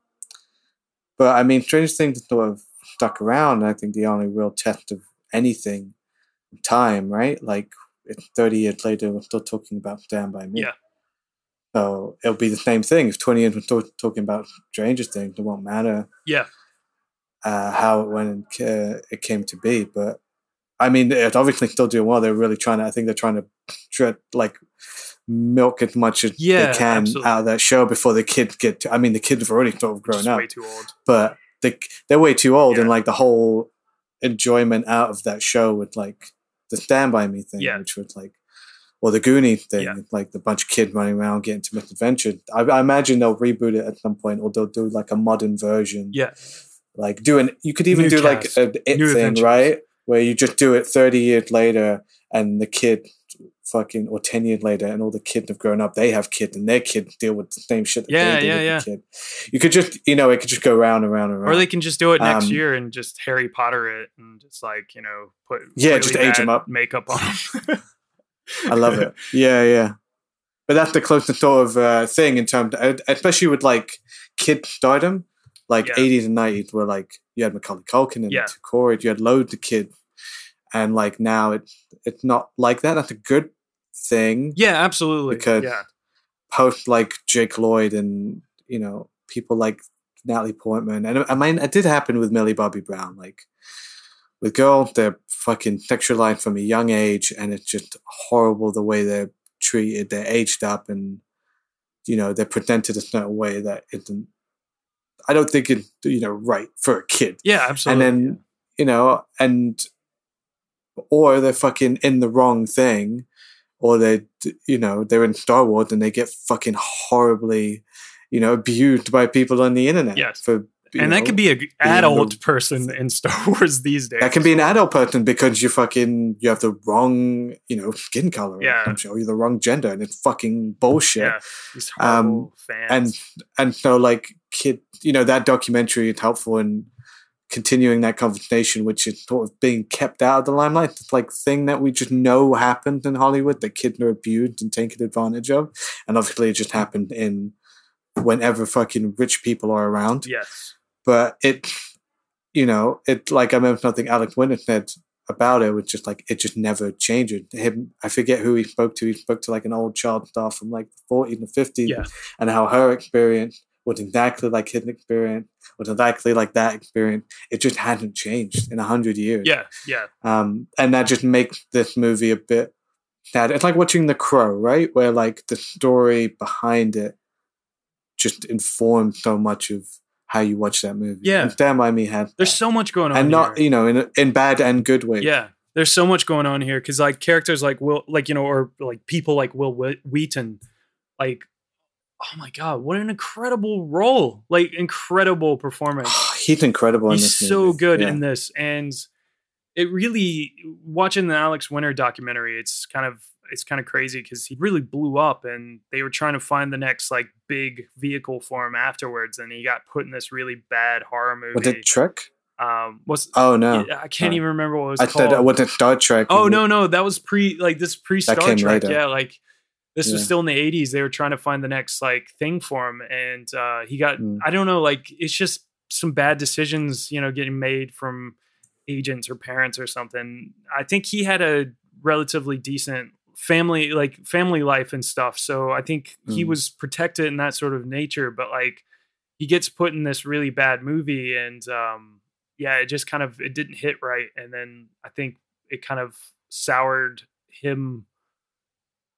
S2: but I mean, strange Things sort of stuck around. I think the only real test of anything, time, right? Like it's thirty years later, we're still talking about Stand by Me.
S1: Yeah.
S2: So it'll be the same thing. If twenty years we're still talking about Stranger Things, it won't matter
S1: yeah
S2: uh, how it went and uh, it came to be. But I mean, it's obviously still doing well. They're really trying to. I think they're trying to like milk as much as
S1: Yeah,
S2: they can
S1: absolutely.
S2: out of that show before the kids get. To, I mean, the kids have already sort of grown
S1: just
S2: up,
S1: way too old
S2: but they they're way too old, and like the whole enjoyment out of that show with like the Stand by Me thing,
S1: Yeah.
S2: which was like. Or the Goonies thing,
S1: Yeah.
S2: like the bunch of kids running around getting to misadventure. I, I imagine they'll reboot it at some point, or they'll do like a modern version
S1: yeah
S2: like doing you could even
S1: New
S2: do
S1: cast,
S2: like an it
S1: new
S2: thing
S1: adventures.
S2: right where you just do it 30 years later and the kid fucking or 10 years later and all the kids have grown up they have kids and their kids deal with the same shit that
S1: Yeah,
S2: they
S1: yeah, yeah.
S2: kid you could just you know it could just go round and round and round
S1: or they can just do it next
S2: Um,
S1: year and just harry potter it and just like you know put
S2: Yeah,
S1: really
S2: just age
S1: them
S2: up.
S1: makeup on.
S2: I love it. Yeah, yeah. But that's the closest sort of uh, thing in terms, especially with like kid stardom, like
S1: Yeah.
S2: 80s and 90s, where like you had Macaulay Culkin and
S1: Yeah.
S2: Corey, you had loads of kids, and like now it's it's not like that. That's a good thing.
S1: yeah absolutely
S2: Because-
S1: yeah
S2: Post like Jake Lloyd and you know people like Natalie Portman, and I mean it did happen with Millie Bobby Brown, like. With girls, they're fucking sexualized from a young age, and it's just horrible the way they're treated. They're aged up, and you know they're presented in a certain way that isn't. I don't think it's you know right for a kid.
S1: yeah absolutely
S2: and then you know, and or they're fucking in the wrong thing, or they you know they're in Star Wars and they get fucking horribly, you know, abused by people on the internet.
S1: Yes.
S2: for
S1: and that
S2: know,
S1: could be an
S2: the-
S1: adult person in Star Wars these days.
S2: that can be an adult person because you fucking you have the wrong you know skin color
S1: Yeah.
S2: shit, or you're the wrong gender and it's fucking bullshit.
S1: Yeah, these
S2: Um,
S1: fans.
S2: and and so like kid you know that documentary is helpful in continuing that conversation which is sort of being kept out of the limelight. It's like thing that we just know happened in hollywood that kids are abused and taken advantage of. And obviously it just happened in whenever fucking rich people are around.
S1: Yes,
S2: but it you know it like i remember something alex winter said about it was just like it just never changed him i forget who he spoke to. He spoke to like an old child star from like the 40s and 50s
S1: yeah,
S2: and how her experience was exactly like his experience, was exactly like that experience. It just hadn't changed in a hundred years.
S1: yeah, yeah,
S2: Um, and that just makes this movie a bit sad. It's like watching The Crow, right? Where like the story behind it just informs so much of how you watch that movie.
S1: Yeah.
S2: And Stand By Me had
S1: There's so much going on,
S2: and not
S1: here.
S2: you know in in bad and good ways.
S1: Yeah, there's so much going on here because like characters like Will, like you know, or like people like Wil Wheaton, like oh my god, what an incredible role! Like incredible performance.
S2: He's incredible. in
S1: He's
S2: this
S1: so
S2: movie.
S1: good
S2: Yeah.
S1: in this, and it really watching the Alex Winter documentary. It's kind of it's kind of crazy because he really blew up, and they were trying to find the next like big vehicle for him afterwards, and he got put in this really bad horror movie.
S2: Was it Trek?
S1: Um, was
S2: Oh no,
S1: I can't
S2: No.
S1: even remember what it was
S2: I
S1: called.
S2: thought that wasn't Star Trek.
S1: Oh no, no, that was pre like this pre Star Trek.
S2: later.
S1: Yeah, like this was still in the eighties. They were trying to find the next like thing for him, and uh, he got
S2: Mm.
S1: I don't know, like it's just some bad decisions, you know, getting made from agents or parents or something. I think he had a relatively decent family like family life and stuff. So I think he
S2: Mm.
S1: was protected in that sort of nature, but like he gets put in this really bad movie and um yeah, it just kind of it didn't hit right and then I think it kind of soured him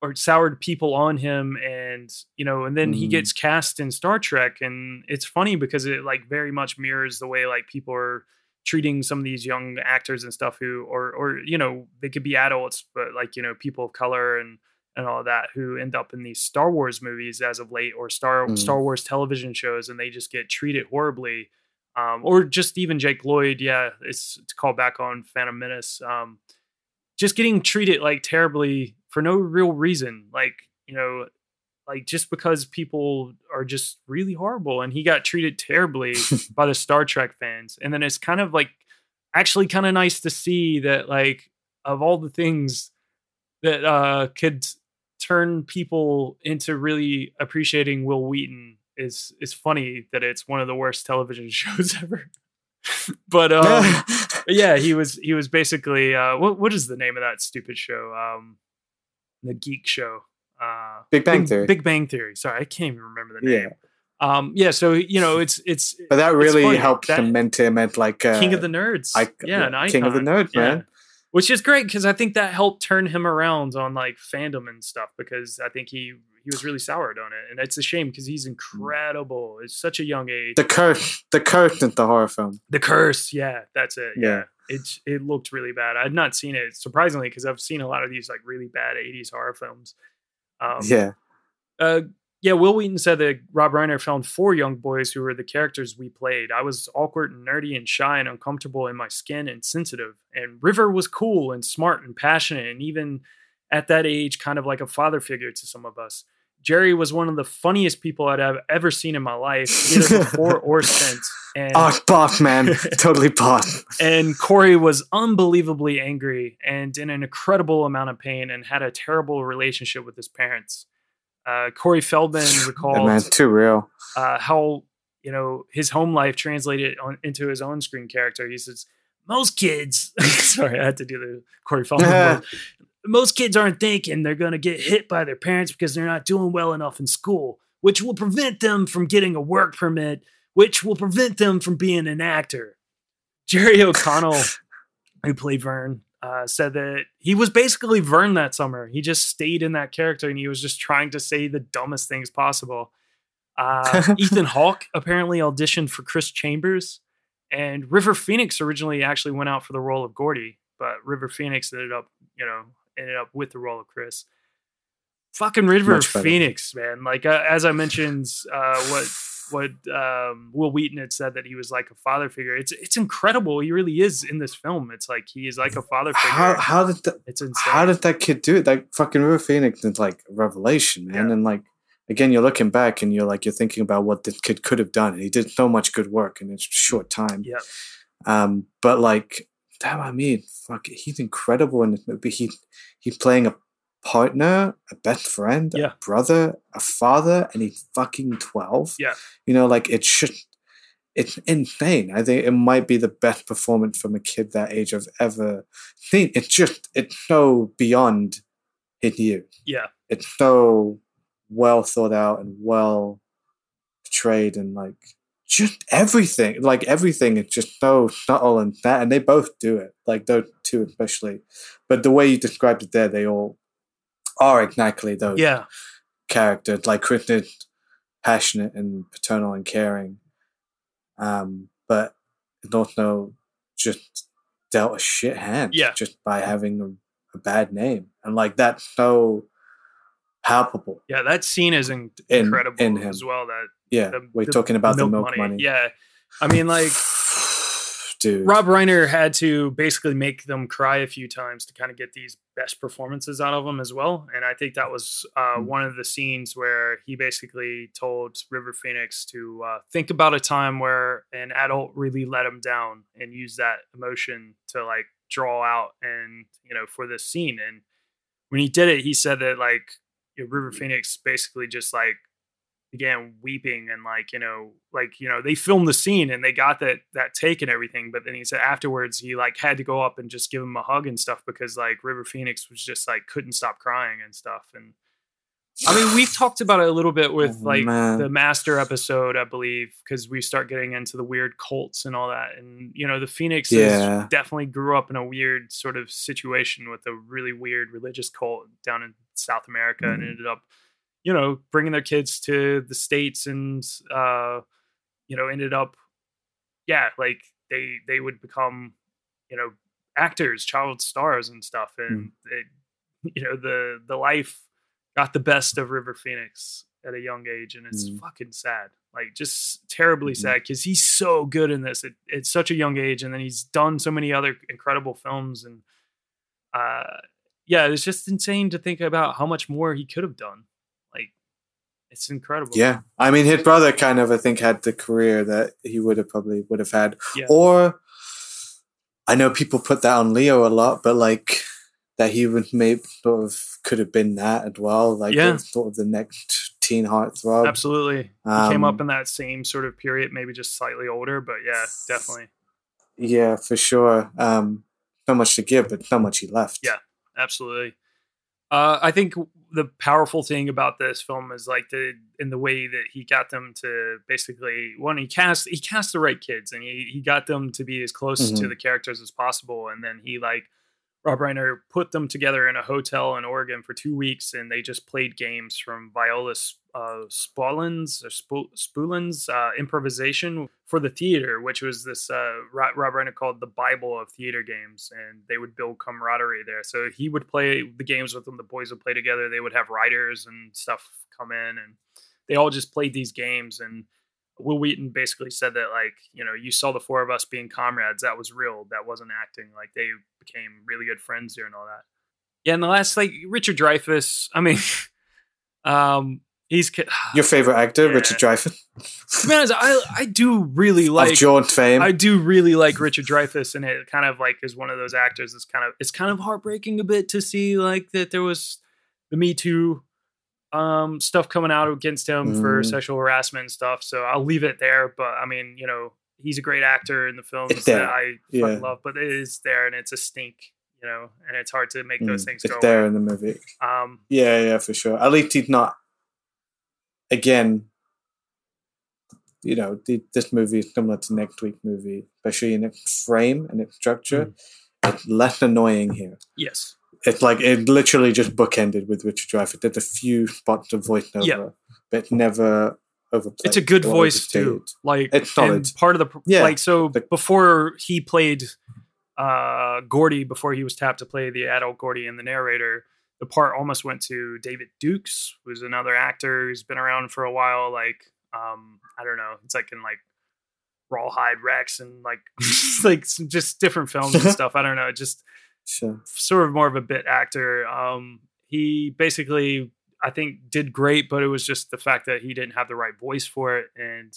S1: or soured people on him and you know and then he
S2: Mhm.
S1: gets cast in Star Trek and it's funny because it like very much mirrors the way like people are treating some of these young actors and stuff who or or you know they could be adults but like you know people of color and and all that who end up in these Star Wars movies as of late or Star
S2: Mhm.
S1: Star Wars television shows and they just get treated horribly um, or just even Jake Lloyd yeah it's it's called back on Phantom Menace um, just getting treated like terribly for no real reason like you know like just because people are just really horrible and he got treated terribly by the Star Trek fans and then it's kind of like actually kind of nice to see that like of all the things that uh could turn people into really appreciating Wil Wheaton is is funny that it's one of the worst television shows ever. but um yeah, he was he was basically uh what what is the name of that stupid show? Um the geek show. Uh
S2: Big Bang Theory.
S1: Big Bang Theory. Sorry, I can't even remember the
S2: Yeah.
S1: name. Um yeah, so you know, it's it's
S2: But that really
S1: funny.
S2: helped
S1: That-
S2: cement him at like uh,
S1: King of the Nerds.
S2: ic-
S1: yeah.
S2: King of the Nerds,
S1: Yeah.
S2: man.
S1: Which is great because I think that helped turn him around on like fandom and stuff because I think he he was really soured on it. And it's a shame because he's incredible. It's such a young age.
S2: The curse, the curse of the horror film.
S1: The curse, yeah, that's it. Yeah.
S2: Yeah.
S1: It it looked really bad. I'd not seen it surprisingly because I've seen a lot of these like really bad 80s horror films. Um,
S2: yeah,
S1: uh, yeah, Wil Wheaton said that Rob Reiner found four young boys who were the characters we played. I was awkward and nerdy and shy and uncomfortable in my skin and sensitive. And River was cool and smart and passionate and even at that age, kind of like a father figure to some of us. Jerry was one of the funniest people I'd have ever seen in my life, either before or since. And
S2: oh, boss, man, totally boss.
S1: and Corey was unbelievably angry and in an incredible amount of pain and had a terrible relationship with his parents. Uh, Corey Feldman
S2: Yeah, man, too real.
S1: uh, how you know his home life translated on, into his own screen character. He says, "Most kids, sorry, I had to do the Corey Feldman. Most kids aren't thinking they're going to get hit by their parents because they're not doing well enough in school, which will prevent them from getting a work permit, which will prevent them from being an actor." Jerry O'Connell, who played Vern, uh, said that he was basically Vern that summer. He just stayed in that character and he was just trying to say the dumbest things possible. Uh, Ethan Hawke apparently auditioned for Chris Chambers, and River Phoenix originally actually went out for the role of Gordy, but River Phoenix ended up, you know, ended up with the role of Chris. Fucking River Phoenix, man. Like uh, as I mentioned, uh, what what um, Wil Wheaton had said that he was like a father figure. It's it's incredible. He really is in this film. It's like he is like a father figure.
S2: How how did that?
S1: it's insane.
S2: How did that kid do it? Like fucking River Phoenix is like a revelation, man. And like again, you're looking back and you're like you're thinking about what this kid could have done. And he did so much good work in a short time.
S1: Yeah.
S2: Um, but like, damn, I mean, fuck, he's incredible in this movie. He he's playing a partner, a best friend,
S1: Yeah.
S2: a brother, a father, and he's fucking twelve.
S1: Yeah.
S2: You know, like it should. It's insane. I think it might be the best performance from a kid that age I've ever seen. It's just it's so beyond his years.
S1: Yeah.
S2: It's so well thought out and well portrayed and like just everything. Like everything is just so subtle and that and they both do it. Like those two especially. But the way you described it there, they all are exactly those
S1: Yeah.
S2: characters. Like Chris is passionate and paternal and caring. Um, but it's also just dealt a shit hand
S1: Yeah.
S2: just by having a, a bad name. And like that's so palpable.
S1: Yeah, that scene is in-
S2: In-
S1: incredible
S2: in him.
S1: as well. That
S2: Yeah.
S1: the-
S2: We're
S1: the
S2: talking about the milk money.
S1: Yeah, I mean, like
S2: dude.
S1: Rob Reiner had to basically make them cry a few times to kind of get these best performances out of them as well. And I think that was uh,
S2: Mm.
S1: one of the scenes where he basically told River Phoenix to uh, think about a time where an adult really let him down and use that emotion to like draw out and, you know, for this scene. And when he did it, he said that like you know, River mm. Phoenix basically just like began weeping and like you know like you know they filmed the scene and they got that that take and everything but then he said afterwards he like had to go up and just give him a hug and stuff because like river phoenix was just like couldn't stop crying and stuff and i mean we've talked about it a little bit oh, with
S2: Oh,
S1: like
S2: man.
S1: the master episode i believe because we start getting into the weird cults and all that and you know the phoenix
S2: Yeah.
S1: definitely grew up in a weird sort of situation with a really weird religious cult down in south america and
S2: Mhm.
S1: ended up you know, bringing their kids to the states and uh, you know, ended up, yeah, like they they would become, you know, actors, child stars and stuff, and it, you know, the the life got the best of River Phoenix at a young age, and it's
S2: Mm.
S1: fucking sad, like just terribly
S2: Mhm.
S1: sad because he's so good in this at, at such a young age, and then he's done so many other incredible films and. Uh, yeah, it's just insane to think about how much more he could have done. Like, it's incredible.
S2: Yeah, I mean, his brother kind of, I think, had the career that he would have probably would have had,
S1: Yeah.
S2: or I know people put that on Leo a lot, but like that he would maybe sort of could have been that as well, like
S1: Yeah.
S2: sort of the next teen heartthrob.
S1: Absolutely. he came up
S2: Um,
S1: in that same sort of period, maybe just slightly older, but yeah, definitely.
S2: Yeah, for sure. Um, so much to give, but so much he left.
S1: Yeah, absolutely. Uh, I think the powerful thing about this film is like the in the way that he got them to basically one he cast he cast the right kids and he he got them to be as close to
S2: Mhm.
S1: the characters as possible and then he like Rob Reiner put them together in a hotel in Oregon for two weeks and they just played games from Viola uh, Spolin's or uh, improvisation for the theater, which was this uh, Rob Reiner called the Bible of theater games, and they would build camaraderie there. So he would play the games with them. The boys would play together. They would have writers and stuff come in, and they all just played these games. And Wil Wheaton basically said that, like, you know, you saw the four of us being comrades. That was real. That wasn't acting. Like they became really good friends here and all that. Yeah, and the last, like Richard Dreyfuss. I mean, um, he's
S2: Your favorite actor,
S1: Yeah.
S2: Richard Dreyfuss,
S1: to be honest, I I do really like
S2: of fame.
S1: I do really like Richard Dreyfuss, and it kind of like is one of those actors. That's kind of it's kind of heartbreaking a bit to see like that there was the Me Too um stuff coming out against him for
S2: Mm.
S1: sexual harassment and stuff. So I'll leave it there. But I mean, you know, he's a great actor in the films
S2: It's
S1: that I
S2: Yeah.
S1: love. But it is there, and it's a stink, you know, and it's hard to make those
S2: Mm,
S1: things
S2: it's
S1: go
S2: there
S1: away.
S2: in the movie.
S1: Um,
S2: Yeah, yeah, for sure. At least he's not. Again, you know, the, this movie is similar to next week's movie, especially in its frame and its structure.
S1: Mm.
S2: It's less annoying here.
S1: yes,
S2: It's like it literally just bookended with Richard Dreyfuss. There's a few spots of voiceover,
S1: Yeah.
S2: but never overplayed.
S1: it's a good voice too. Like
S2: It's
S1: and
S2: solid.
S1: part of the
S2: Yeah.
S1: like so
S2: The-
S1: before he played uh Gordy before he was tapped to play the adult Gordy and the narrator, the part almost went to David Dukes, who's another actor who's been around for a while. Like um I don't know, it's like in like Rawhead Rex and like like some just different films and stuff. I don't know, It just
S2: Sure.
S1: sort of more of a bit actor. Um, he basically, I think, did great, but it was just the fact that he didn't have the right voice for it. And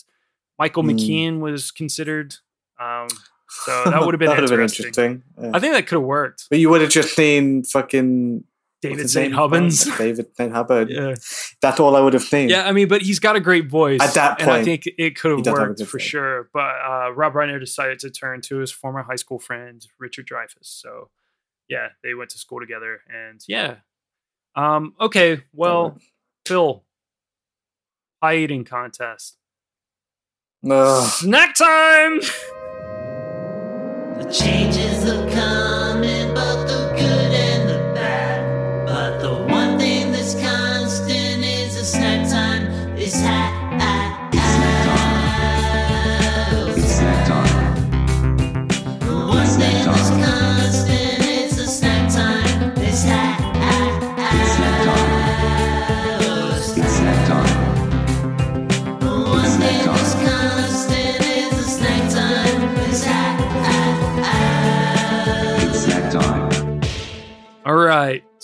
S1: Michael
S2: Mm.
S1: McKean was considered, um, so that would have been interesting.
S2: interesting. Yeah.
S1: I think that could have worked.
S2: But you would have just seen fucking
S1: David St. Hubbins.
S2: David St. Hubbard.
S1: Yeah,
S2: That's all I would have seen.
S1: yeah. I mean, but he's got a great voice
S2: At that
S1: and I think it could have worked for sure. But uh, Rob Reiner decided to turn to his former high school friend Richard Dreyfuss. So yeah, they went to school together, and yeah. Um. Okay. Well, Fil, pie eating contest.
S2: Ugh.
S1: Snack time.
S11: The changes are coming,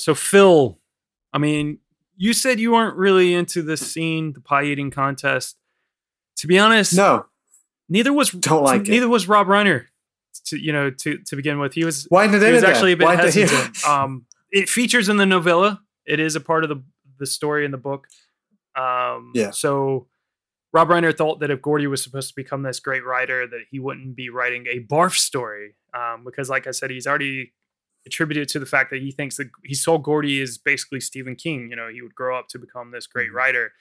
S1: So Fil, I mean, you said you weren't really into this scene, the pie eating contest. To be honest,
S2: No,
S1: neither was
S2: Don't like it.
S1: neither was Rob Reiner. To you know, to to begin with, he was
S2: why did
S1: he
S2: they
S1: was
S2: do that?
S1: a bit
S2: Why
S1: hesitant. um, it features in the novella. It is a part of the the story in the book. Um,
S2: Yeah.
S1: So Rob Reiner thought that if Gordy was supposed to become this great writer, that he wouldn't be writing a barf story, um, because, like I said, he's already attributed to the fact that he thinks that he saw Gordy as basically Stephen King. You know, he would grow up to become this great
S2: Mm-hmm.
S1: writer.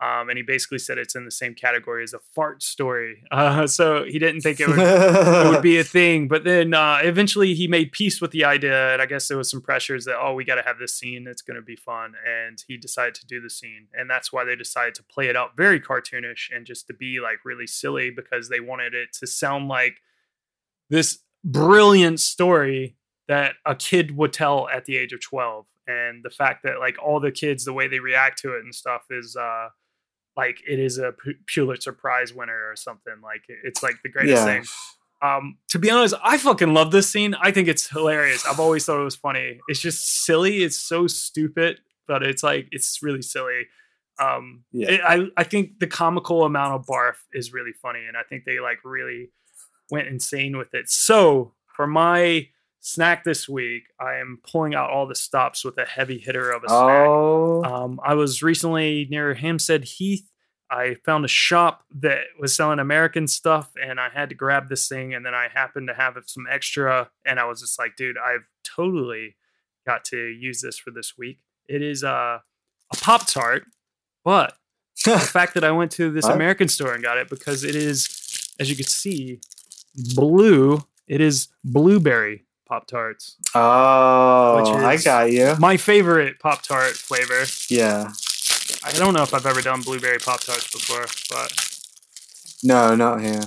S1: Um, and he basically said it's in the same category as a fart story. Uh, so he didn't think it would it would be a thing. But then uh, eventually he made peace with the idea, and I guess there was some pressures that oh we got to have this scene, it's going to be fun, and he decided to do the scene, and that's why they decided to play it out very cartoonish and just to be like really silly because they wanted it to sound like this brilliant story that a kid would tell at the age of 12 and the fact that like all the kids the way they react to it and stuff is uh like it is a Pulitzer Prize winner or something like it's like the greatest
S2: Yeah.
S1: thing um to be honest I fucking love this scene I think it's hilarious I've always thought it was funny it's just silly it's so stupid but it's like it's really silly um
S2: Yeah.
S1: it- I I think the comical amount of barf is really funny and I think they like really went insane with it. So for my snack this week, I am pulling out all the stops with a heavy hitter of a snack.
S2: Oh,
S1: Um, I was recently near Hampstead Heath. I found a shop that was selling American stuff, and I had to grab this thing. And then I happened to have some extra, and I was just like, dude, I've totally got to use this for this week. It is uh, a Pop Tart, but the fact that I went to this
S2: What?
S1: American store and got it because it is, as you can see, blue. It is blueberry Pop Tarts.
S2: oh, I got you.
S1: My favorite Pop Tart flavor.
S2: Yeah,
S1: I don't know if I've ever done blueberry Pop Tarts before, but
S2: no, not here.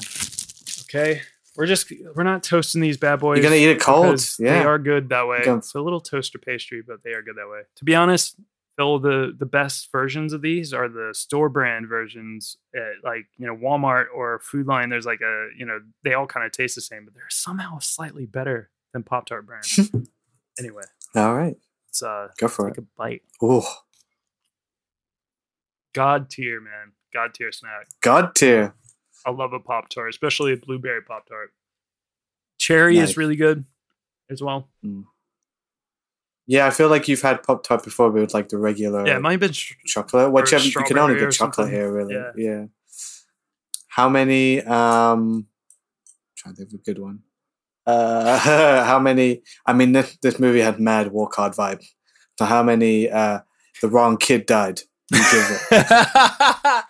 S1: okay. We're just we're not toasting these bad boys.
S2: You're gonna eat it cold,
S1: because They are good that way. It's a little toaster pastry, but they are good that way. To be honest, Fil, the the best versions of these are the store brand versions at like you know Walmart or Food Lion. There's like a you know they all kind of taste the same, but they're somehow slightly better Pop Tart brand. anyway,
S2: All right,
S1: it's uh
S2: go for
S1: take
S2: it.
S1: a bite.
S2: Oh,
S1: God tier, man. God tier snack.
S2: God tier.
S1: I love a Pop Tart, especially a blueberry Pop Tart. Cherry
S2: Nice.
S1: is really good as well.
S2: Yeah, I feel like you've had Pop Tart before, but with like the regular
S1: yeah, it might have been sh-
S2: chocolate. Which you can only get chocolate
S1: something.
S2: here, really.
S1: Yeah.
S2: Yeah. How many? Um, trying to think of a good one. Uh, how many? I mean, this this movie had mad walk hard vibe. So how many? Uh, the wrong kid died. It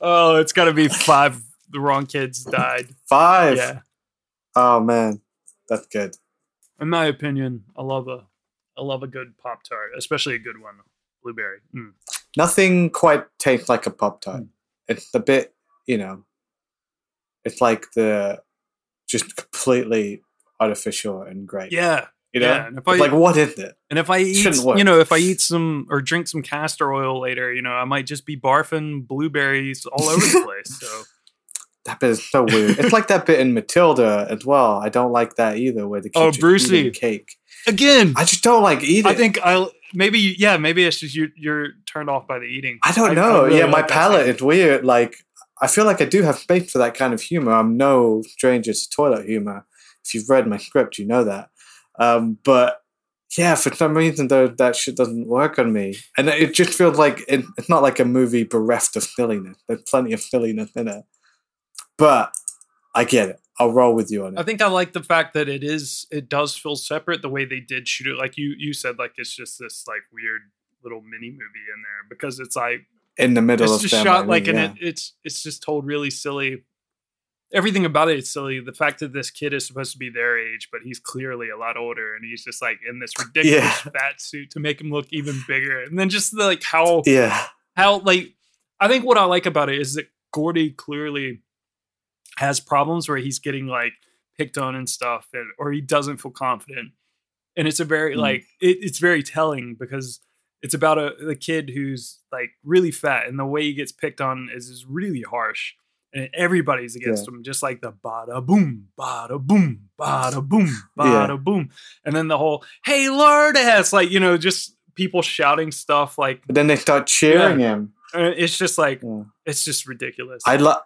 S1: oh, it's got to be five. The wrong kids died.
S2: five.
S1: Yeah,
S2: Oh man, that's good.
S1: in my opinion, I love a, I love a good Pop Tart, especially a good one, blueberry. Mm.
S2: Nothing quite tastes like a Pop Tart. It's a bit, you know, it's like the just completely artificial and great.
S1: Yeah,
S2: You know,
S1: yeah. And if I
S2: like what is it?
S1: and if I eat, you know, if I eat some or drink some castor oil later, you know, I might just be barfing blueberries all over the place. So
S2: That bit is so weird. it's like that bit in Matilda as well. I don't like that either, where the
S1: Oh, Brucey.
S2: cake.
S1: again,
S2: I just don't like eating.
S1: I think I maybe yeah maybe it's just you you're turned off by the eating.
S2: I don't know.
S1: really
S2: yeah, my palate is weird. Like I feel like I do have space for that kind of humor. I'm no stranger to toilet humor. If you've read my script, you know that. Um, but yeah, for some reason though, that shit doesn't work on me, and it just feels like it, it's not like a movie bereft of silliness. There's plenty of silliness in it, but I get it. I'll roll with you on it.
S1: I think I like the fact that it is it does feel separate the way they did shoot it. Like you you said, like it's just this like weird little mini movie in there because it's like
S2: In the middle
S1: it's
S2: of
S1: just shot like
S2: mean,
S1: and it, it's it's just told really silly. Everything about it is silly. The fact that this kid is supposed to be their age, but he's clearly a lot older, and he's just like in this ridiculous
S2: Yeah.
S1: fat suit to make him look even bigger. And then just the, like how
S2: yeah,
S1: how like I think what I like about it is that Gordy clearly has problems where he's getting like picked on and stuff, and or he doesn't feel confident, and it's a very
S2: Mm.
S1: like it, it's very telling because it's about a, a kid who's like really fat, and the way he gets picked on is is really harsh, and everybody's against
S2: Yeah.
S1: him, just like the bada boom, bada boom, bada boom,
S2: Yeah.
S1: bada boom, and then the whole "Hey Lord, Lourdes," like you know, just people shouting stuff like
S2: But then they start cheering him.
S1: uh, it's just like
S2: Yeah.
S1: it's just ridiculous.
S2: I love.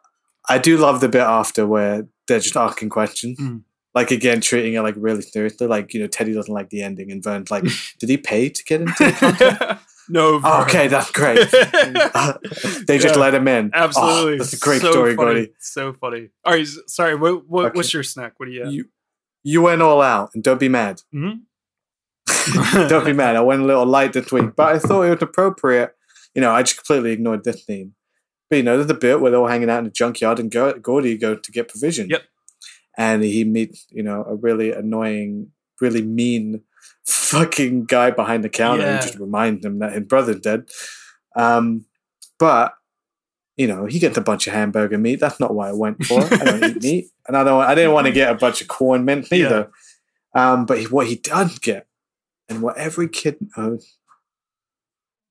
S2: I do love the bit after where they're just asking questions.
S1: Mm.
S2: Like again, treating it like really seriously. Like you know, Teddy doesn't like the ending, and Vern's like, "Did he pay to get into the contract?"
S1: no,
S2: Oh, okay, that's great. they just
S1: Yeah.
S2: let him in. Oh,
S1: Absolutely,
S2: that's a great
S1: so
S2: story,
S1: funny.
S2: Gordy.
S1: So funny. All right, sorry. What, what
S2: Okay.
S1: what's your snack? What do you? Have?
S2: You you went all out, and don't be mad.
S1: Mhm.
S2: don't be mad. I went a little light this week, but I thought it was appropriate. You know, I just completely ignored this scene. But you know, there's a bit where they're all hanging out in the junkyard, and Gordy goes to get provision.
S1: Yep.
S2: And he meets, you know, a really annoying, really mean fucking guy behind the counter
S1: Yeah.
S2: who just remind him that his brother's dead. Um, but you know, he gets a bunch of hamburger meat. That's not what I went for. I don't eat meat, and I don't. I didn't want to get a bunch of corn
S1: Yeah.
S2: either. Um, but he, what he does get, and what every kid knows,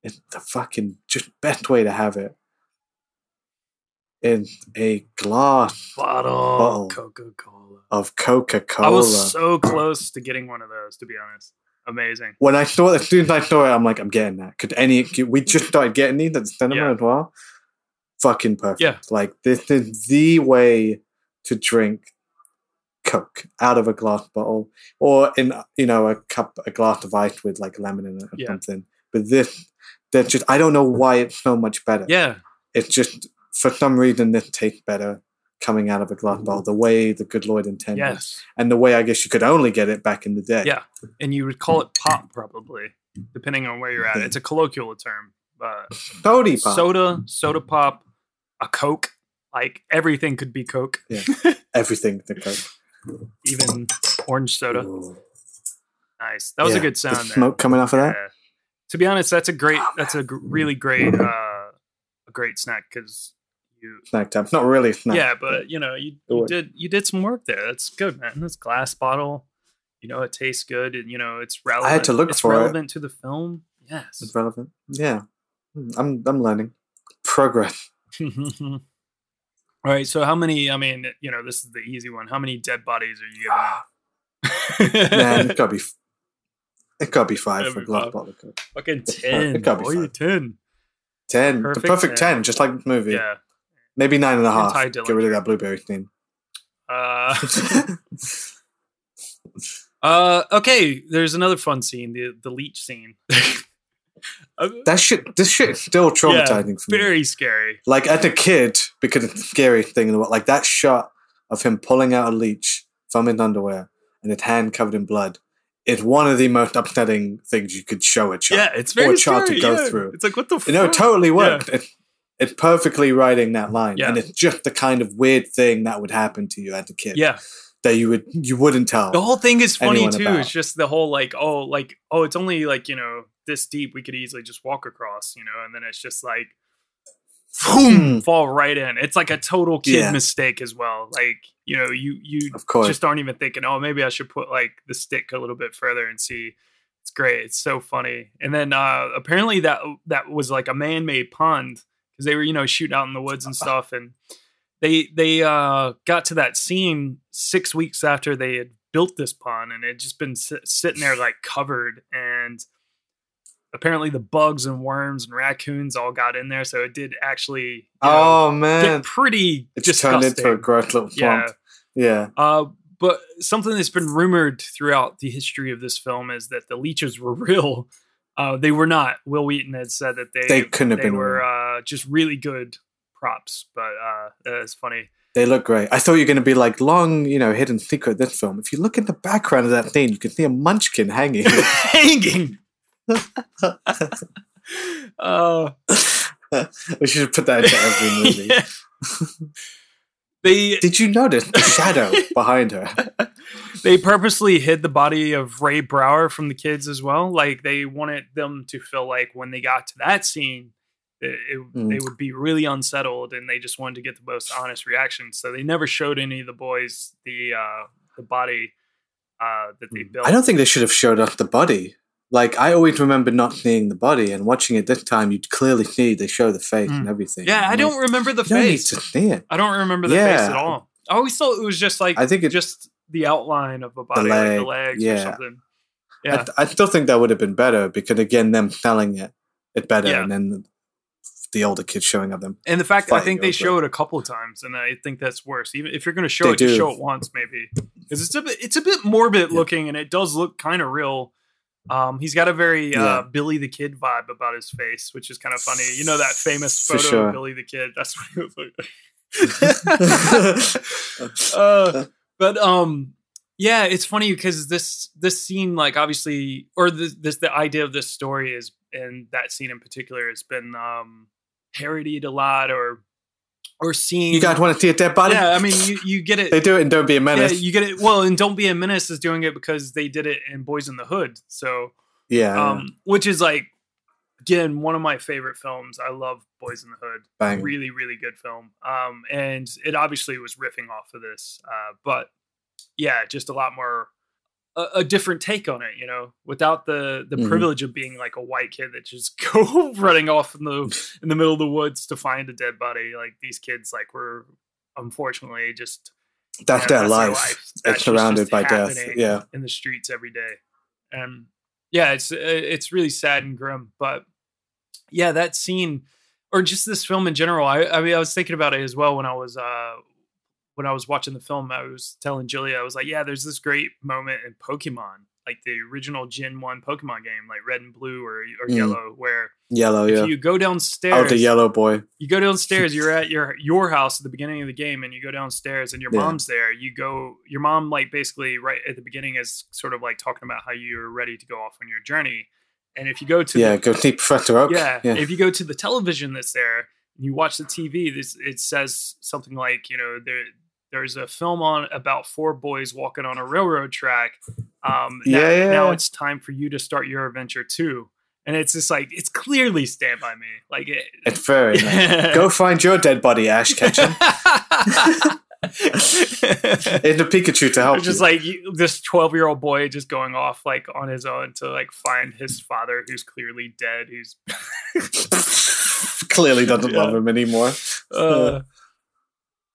S2: is the fucking just best way to have it is a glass
S1: bottle,
S2: Bottle.
S1: Coca Cola.
S2: of Coca
S1: I
S2: Cola.
S1: was so close to getting one of those. To be honest, amazing.
S2: when I saw it, as soon as I saw it, I'm like, I'm getting that. Could any? We just started getting these at the cinema
S1: Yeah.
S2: as well. Fucking perfect.
S1: Yeah.
S2: Like this is the way to drink Coke out of a glass bottle, or in you know a cup, a glass of ice with like lemon in it or
S1: Yeah.
S2: something. But this, that's just I don't know why it's so much better.
S1: Yeah,
S2: It's just for some reason this tastes better coming out of a glass bottle. The way the good Lord intended,
S1: yes,
S2: and the way I guess you could only get it back in the day.
S1: yeah. And you would call it pop probably, depending on where you're at. It's a colloquial term, but
S2: Sody pop.
S1: soda, soda pop, a Coke. Like everything could be Coke,
S2: Yeah. Everything the Coke.
S1: even orange soda.
S2: Ooh.
S1: Nice. That was a
S2: Yeah,
S1: good
S2: the
S1: sound. there.
S2: smoke coming off of that.
S1: Yeah. To be honest, that's a great. That's a really great. uh A great snack because you.
S2: Snack time. Not really snack.
S1: Yeah, but you know, you, you did you did some work there. That's good, man. This glass bottle, you know, it tastes good, and you know, it's relevant.
S2: I had to look
S1: it's
S2: for it.
S1: relevant to the film. Yes.
S2: It's relevant. Yeah. Hmm, I'm I'm learning. Progress.
S1: All right. So, how many? I mean, you know, this is the easy one. How many dead bodies are you giving?
S2: Man, it gotta be f- it gotta be five for
S1: be
S2: glass
S1: five.
S2: bottle.
S1: Fucking
S2: It
S1: ten.
S2: gotta be five.
S1: ten.
S2: Ten.
S1: Perfect
S2: the perfect
S1: 10.
S2: ten, just like the movie.
S1: Yeah.
S2: Maybe nine and a half.
S1: Ty
S2: Get rid of that blueberry thing.
S1: Uh, uh, okay. There's another fun scene. The the leech scene. Uh,
S2: that shit this shit is still
S1: yeah,
S2: traumatizing for me.
S1: very scary.
S2: Like as a kid, because it's the scariest thing in the world. Like that shot of him pulling out a leech from his underwear and his hand covered in blood. It's one of the most upsetting things you could show a child.
S1: Yeah, it's
S2: or
S1: very
S2: a child
S1: scary.
S2: to go
S1: yeah.
S2: through.
S1: It's like what the.
S2: You know, it
S1: fuck?
S2: totally
S1: Yeah.
S2: worked. It's, perfectly writing that line, and it's just the kind of weird thing that would happen to you as a kid.
S1: Yeah.
S2: that you would you wouldn't tell.
S1: The whole thing is funny too.
S2: about.
S1: It's just the whole like, oh, like, oh, it's only like you know this deep. We could easily just walk across, you know, and then it's just like, boom, fall right in. It's like a total kid
S2: Hmm. Yeah.
S1: mistake as well. Like you know, you you
S2: Of course.
S1: just aren't even thinking, oh, maybe I should put like the stick a little bit further and see. It's great. It's so funny. And then uh apparently that that was like a man-made pond because they were you know shooting out in the woods and stuff and they they uh got to that scene six weeks after they had built this pond and it just been sit- sitting there like covered and apparently the bugs and worms and raccoons all got in there so it did actually you know,
S2: oh man,
S1: pretty
S2: it's turned into a gross little
S1: pond
S2: yeah. Yeah,
S1: uh, but something that's been rumored throughout the history of this film is that the leeches were real. Uh, they were not. Wil Wheaton had said that they
S2: They couldn't have
S1: they
S2: been
S1: were uh, just really good props. But uh, it's funny.
S2: they look great. I thought you were going to be like long, you know, hidden secret. This film. If you look in the background of that thing, you can see a munchkin hanging.
S1: Hanging. uh,
S2: we should put that into every movie.
S1: yeah. They
S2: Did you notice the shadow behind her?
S1: they purposely hid the body of Ray Brower from the kids as well. Like they wanted them to feel like when they got to that scene, it, it-
S2: Mm.
S1: they would be really unsettled, and they just wanted to get the most honest reaction. So they never showed any of the boys the uh, the body uh, that they built.
S2: I don't think they should have showed us the body. like I always remember not seeing the body, and watching it this time, you clearly see they show the face
S1: Mm.
S2: and everything.
S1: Yeah, I
S2: I'm
S1: don't
S2: like,
S1: remember the
S2: you don't need
S1: face.
S2: to see it.
S1: I don't remember the face at all. I always thought it was just like
S2: I think it-
S1: just the outline of a body, like
S2: leg,
S1: the legs or
S2: yeah. I,
S1: Yeah,
S2: I still think that would have been better because again, them selling it, it better,
S1: Yeah.
S2: and then the, older kids showing up them.
S1: and the fact that I think they show it a couple of times, and I think that's worse. Even if you're going to show
S2: They
S1: it, just
S2: do.
S1: show it once, maybe, because it's a bit it's a bit morbid
S2: Yeah.
S1: looking, and it does look kind of real. Um, he's got a very
S2: Yeah.
S1: uh, Billy the Kid vibe about his face, which is kind of funny. You know that famous photo
S2: sure.
S1: of Billy the Kid? That's what he was like. uh, but um, yeah, it's funny because this this scene, like obviously, or this, this the idea of this story is, and that scene in particular has been um parodied a lot, or or seen.
S2: You guys want to see a dead body?
S1: Yeah, I mean, you, you get it.
S2: they do it and don't be a menace.
S1: Yeah, you get it. Well, and Don't Be a Menace is doing it because they did it in Boys in the Hood. So,
S2: Yeah,
S1: um, which is like, again, one of my favorite films. I love Boys in the Hood.
S2: Bang.
S1: Really, really good film. Um, and it obviously was riffing off of this, uh, but yeah, just a lot more. A, a different take on it, you know, without the the
S2: Mhm.
S1: privilege of being like a white kid that just go running off in the in the middle of the woods to find a dead body. Like these kids, like were unfortunately just
S2: that's their life.
S1: That's
S2: They're surrounded by death. Yeah,
S1: in the streets every day, and yeah, it's uh, it's really sad and grim. But yeah, that scene, or just this film in general. I, I mean, I was thinking about it as well when I was uh when I was watching the film. I was telling Julia, I was like, yeah, there's this great moment in Pokemon, like the original Gen One Pokemon game, like Red and Blue or or
S2: Mm.
S1: Yellow, where
S2: yellow.
S1: if
S2: Yeah,
S1: you go downstairs,
S2: oh, the yellow boy.
S1: you go downstairs you're at your your house at the beginning of the game and you go downstairs and your
S2: Yeah.
S1: mom's there you go your mom like basically right at the beginning is sort of like talking about how you're ready to go off on your journey and if you go to
S2: Yeah,
S1: the,
S2: go see Professor Oak.
S1: yeah,
S2: yeah.
S1: if you go to the television that's there and you watch the tv this it says something like you know there there's a film on about four boys walking on a railroad track um now,
S2: Yeah, yeah,
S1: now it's time for you to start your adventure too and it's just like it's clearly stand by me like it,
S2: It's very nice. Go find your dead body, Ash Ketchum.
S1: it's
S2: It's a Pikachu to help
S1: just
S2: you.
S1: like you- this 12 year old boy just going off like on his own to like find his father who's clearly dead who's
S2: Clearly doesn't
S1: Yeah.
S2: love him anymore.
S1: uh,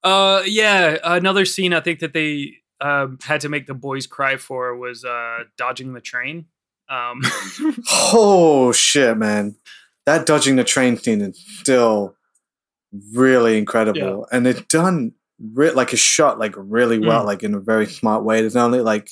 S1: uh yeah another scene i think that they um had to make the boys cry for was uh dodging the train um
S2: Oh shit, man! That dodging the train scene is still really incredible, and it's done re- like a shot like really well,
S1: Mm.
S2: like in a very smart way. There's only like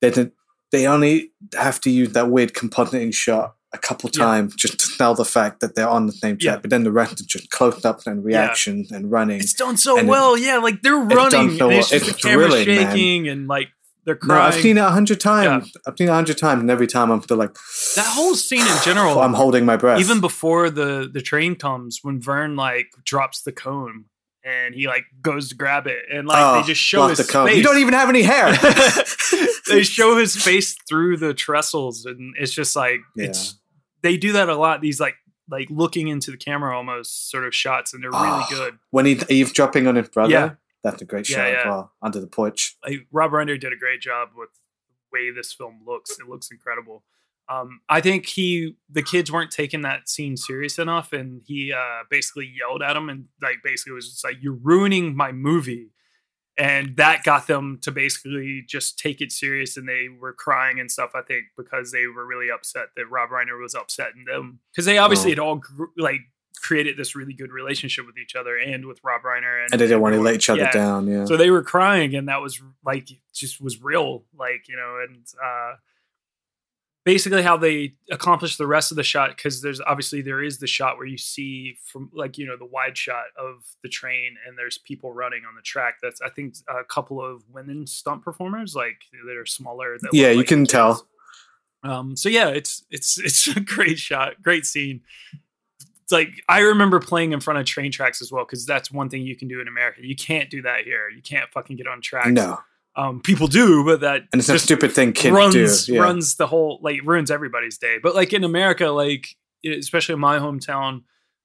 S2: they did, they only have to use that weird compositing shot a couple
S1: Yeah.
S2: times just to sell the fact that they're on the same track,
S1: Yeah.
S2: but then the rest is just close up and reactions and running.
S1: it's done so
S2: And it-
S1: well yeah like they're running,
S2: it's
S1: so it's
S2: well.
S1: just
S2: It's
S1: the camera
S2: thrilling, man.
S1: shaking and like they're crying.
S2: No, I've seen it a hundred times. I've seen it a hundred times, and every time I'm still like,
S1: that whole scene in general
S2: I'm holding my breath.
S1: even before the the train comes when vern like drops the cone and he like goes to grab it and like
S2: Oh,
S1: they just show his
S2: the cone.
S1: face.
S2: You don't even have any hair.
S1: they show his face through the trestles and it's just like it's they do that a lot these like like looking into the camera almost sort of shots and they're really
S2: Oh,
S1: good
S2: when he's eavesdropping on his brother.
S1: Yeah.
S2: That's a great
S1: Yeah,
S2: shot
S1: yeah.
S2: as well, under the porch.
S1: like rob reiner did a great job with the way this film looks it looks incredible um, I think he the kids weren't taking that scene serious enough, and he uh, basically yelled at him and like basically was just like, "You're ruining my movie," and that got them to basically just take it serious, and they were crying and stuff. I think because they were really upset that Rob Reiner was upsetting them because they obviously
S2: Oh.
S1: had all gr- like created this really good relationship with each other and with Rob Reiner, and,
S2: And they didn't want to let each other
S1: Yeah.
S2: down. Yeah.
S1: So they were crying, and that was like just was real, like you know, and uh, basically how they accomplish the rest of the shot because there's obviously there is the shot where you see from like you know the wide shot of the train and there's people running on the track. That's I think a couple of women stunt performers like that are smaller. That
S2: yeah, you
S1: like
S2: can tell.
S1: Um, so yeah, it's it's it's a great shot, great scene. It's like I remember playing in front of train tracks as well because that's one thing you can do in America. You can't do that here. You can't fucking get on track
S2: No.
S1: Um, people do, but that
S2: And it's a stupid thing kids
S1: runs
S2: do. Yeah.
S1: runs the whole like ruins everybody's day. But like in America, like especially in my hometown,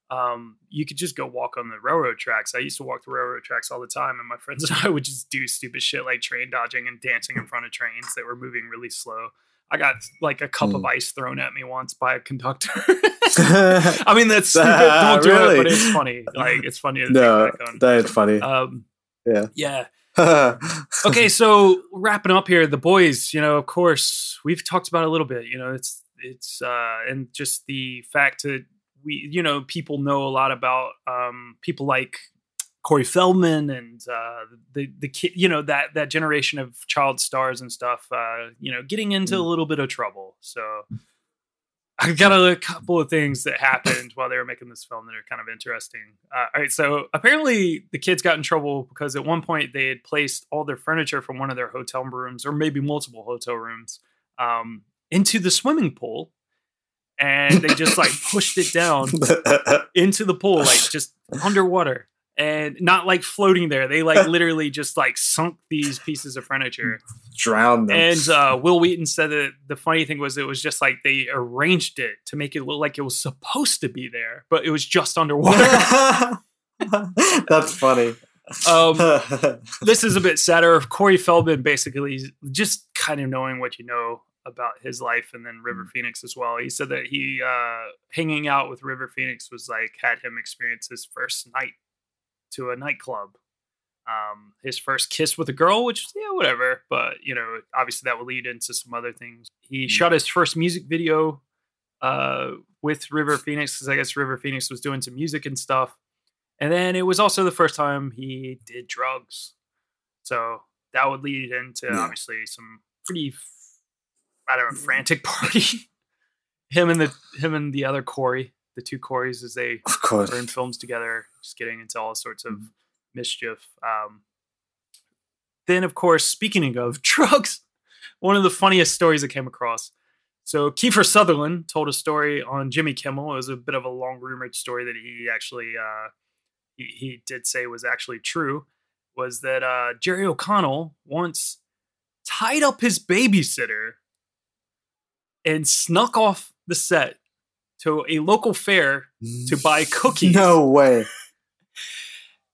S1: um, you could just go walk on the railroad tracks. I used to walk the railroad tracks all the time, and my friends and I would just do stupid shit like train dodging and dancing in front of trains that were moving really slow. I got like a cup
S2: Hmm.
S1: of ice thrown at me once by a conductor. I mean, that's stupid.
S2: Ah,
S1: Don't do
S2: really?
S1: it, but it's funny. Like it's funny
S2: no, that is funny.
S1: Um,
S2: yeah.
S1: yeah. Okay, so wrapping up here, the boys. You know, of course, we've talked about a little bit. You know, it's it's uh, and just the fact that we, you know, people know a lot about um, people like Corey Feldman and uh, the the kid, you know, that that generation of child stars and stuff. Uh, you know, getting into a little bit of trouble. So. I got a couple of things that happened while they were making this film that are kind of interesting. Uh, all right, so apparently the kids got in trouble because at one point they had placed all their furniture from one of their hotel rooms, or maybe multiple hotel rooms, um, into the swimming pool, and they just like pushed it down into the pool, like just underwater, and not like floating there. They like literally just like sunk these pieces of furniture.
S2: Drown them.
S1: And uh, Wil Wheaton said that the funny thing was it was just like they arranged it to make it look like it was supposed to be there, but it was just underwater.
S2: That's funny.
S1: um, this is a bit sadder. Corey Feldman basically just kind of knowing what you know about his life and then River Phoenix as well. He said that he uh, hanging out with River Phoenix was like had him experience his first night to a nightclub. Um, his first kiss with a girl, which yeah, whatever. But you know, obviously that will lead into some other things. He shot his first music video uh, with River Phoenix because I guess River Phoenix was doing some music and stuff. And then it was also the first time he did drugs. So that would lead into
S2: Yeah.
S1: obviously some pretty, I don't know, frantic party. him and the him and the other Corey, the two Corys, as they
S2: Of course.
S1: are in films together, just getting into all sorts of mischief. Um, then, of course, speaking of drugs, one of the funniest stories I came across. So Kiefer Sutherland told a story on Jimmy Kimmel. It was a bit of a long rumored story that he actually uh, he, he did say was actually true. Was that uh, Jerry O'Connell once tied up his babysitter and snuck off the set to a local fair to buy cookies.
S2: No way.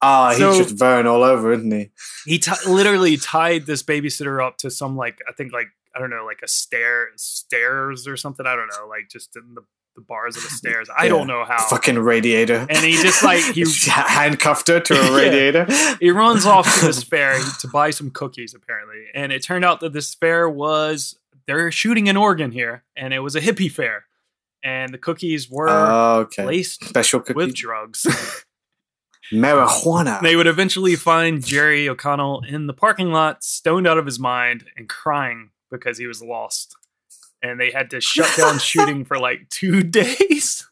S2: Ah, he's
S1: So-
S2: just burn all over, isn't he?
S1: he ti literally tied this babysitter up to some like I think like I don't know like a stair stairs or something I don't know like just in the, the bars of the stairs I
S2: Yeah.
S1: don't know how
S2: Fucking radiator.
S1: and he just like he
S2: handcuffed her to a
S1: Yeah.
S2: radiator.
S1: he runs off to this fair to buy some cookies apparently and it turned out that this fair was they're shooting an Oregon here and it was a hippie fair and the cookies were
S2: Oh, okay.
S1: laced
S2: Special cookie.
S1: with drugs
S2: Marijuana.
S1: They would eventually find Jerry O'Connell in the parking lot, stoned out of his mind and crying because he was lost. And they had to shut down shooting for like two days.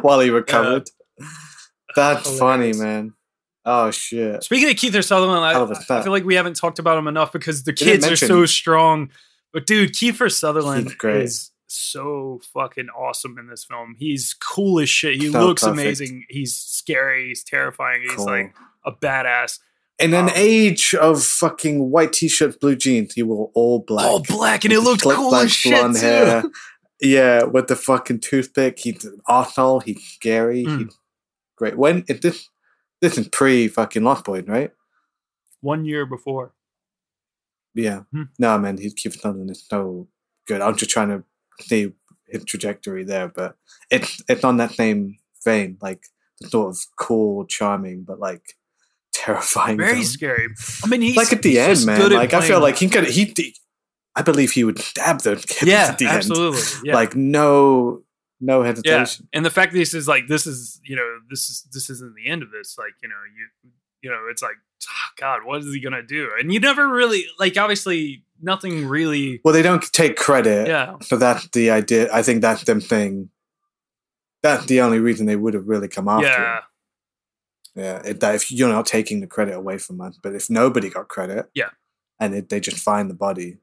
S2: While he recovered. Uh, That's funny, man. Oh shit.
S1: Speaking of Kiefer Sutherland, I,
S2: Hell of a
S1: I feel like we haven't talked about him enough because the kids are so strong. But dude, Kiefer Sutherland
S2: great.
S1: is so fucking awesome in this film. He's cool as shit. He
S2: So
S1: looks
S2: perfect.
S1: amazing. He's scary. He's terrifying. He's
S2: Cool.
S1: like a badass.
S2: In an
S1: Um,
S2: age of fucking white t-shirts, blue jeans, he wore all black.
S1: All black, and it looked cool
S2: black
S1: as shit
S2: blonde
S1: too.
S2: hair. Yeah, with the fucking toothpick. He's Arnold. He's scary.
S1: Mm.
S2: He's great. When it, this this is pre fucking Lost Boy, right?
S1: One year before.
S2: Yeah.
S1: Hmm.
S2: No, man, he's Kiefer Sutherland is so good. I'm just trying to see his trajectory there, but it's it's on that same vein, like the sort of cool, charming, but like terrifying.
S1: Very
S2: villain.
S1: scary. I mean, he's
S2: like at the end, man. Like I feel like he could he. he I believe he would stab the kid
S1: yeah,
S2: at the
S1: absolutely.
S2: end.
S1: Yeah.
S2: Like no, no
S1: yeah,
S2: hesitation.
S1: and the fact that this is like this is you know this is this isn't the end of this. Like you know you you know it's like ah, God, what is he gonna do? And you never really like obviously nothing really.
S2: Well, they don't take credit.
S1: Yeah.
S2: So that's the idea. I think that's them thing. That's the only reason they would have really come after.
S1: Yeah,
S2: him. Yeah. It, that if you're not taking the credit away from us, but if nobody got credit,
S1: Yeah.
S2: and it, they just find the body,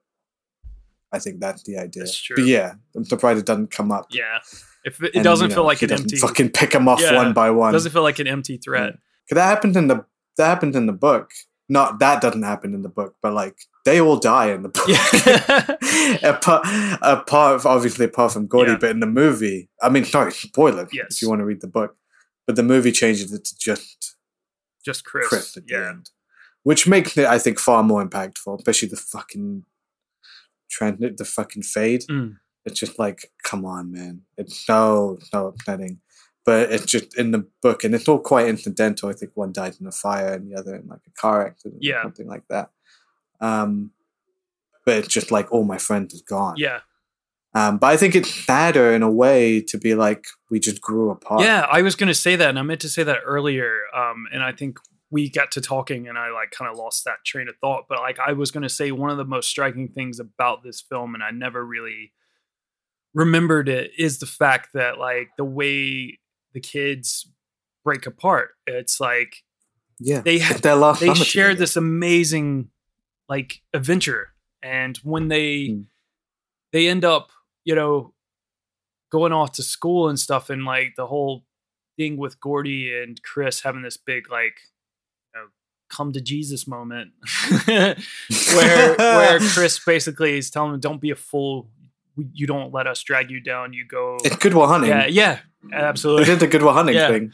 S2: I think that's the idea.
S1: That's true.
S2: But yeah, I'm surprised it doesn't come up.
S1: yeah. If it, it
S2: And,
S1: doesn't
S2: you
S1: feel like an empty,
S2: Fucking pick them off
S1: Yeah,
S2: one by one.
S1: doesn't feel like an empty threat.
S2: Because that happened in the that happened in the book. Not that doesn't happen in the book, but like they all die in the book. apart, obviously apart from Gordy,
S1: Yeah.
S2: but in the movie, I mean, sorry, spoiler
S1: Yes.
S2: if you want to read the book, but the movie changes it to just
S1: Just Chris.
S2: Chris at the end, which makes it, I think, far more impactful, especially the fucking trend the fucking fade.
S1: Mm.
S2: It's just like, come on, man. It's so so upsetting. But it's just in the book, and it's all quite incidental. I think one died in a fire, and the other in like a car accident,
S1: Yeah.
S2: or something like that. Um, but it's just like all my friends is gone.
S1: Yeah.
S2: Um, but I think it's sadder in a way to be like we just grew apart.
S1: Yeah, I was going to say that, and I meant to say that earlier. Um, and I think we got to talking, and I like kind of lost that train of thought. But like, I was going to say one of the most striking things about this film, and I never really remembered it, is the fact that like the way the kids break apart. It's like
S2: yeah.
S1: they had they shared
S2: together.
S1: this amazing like adventure and when they
S2: Hmm.
S1: they end up you know going off to school and stuff and like the whole thing with gordy and chris having this big like you know, come to jesus moment where where chris basically is telling him don't be a fool you don't let us drag you down you go
S2: It's Good Will Hunting.
S1: yeah yeah absolutely
S2: They did the Good Will Hunting
S1: Yeah.
S2: thing.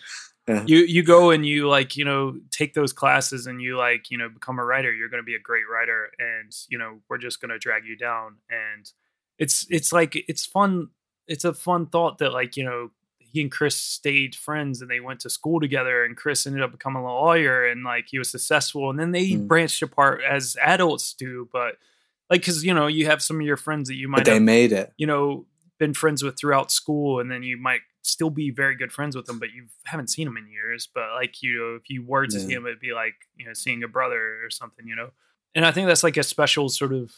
S1: You you go and you like you know take those classes and you like you know become a writer you're going to be a great writer and you know we're just going to drag you down and it's it's like it's fun it's a fun thought that like you know he and chris stayed friends and they went to school together and chris ended up becoming a lawyer and like he was successful and then they
S2: Mm.
S1: branched apart as adults do but like because you know you have some of your friends that you might
S2: But they
S1: have
S2: made it.
S1: you know been friends with throughout school and then you might still be very good friends with them but you haven't seen them in years but like you know if you were to see him it'd be like you know seeing a brother or something you know? And i think that's like a special sort of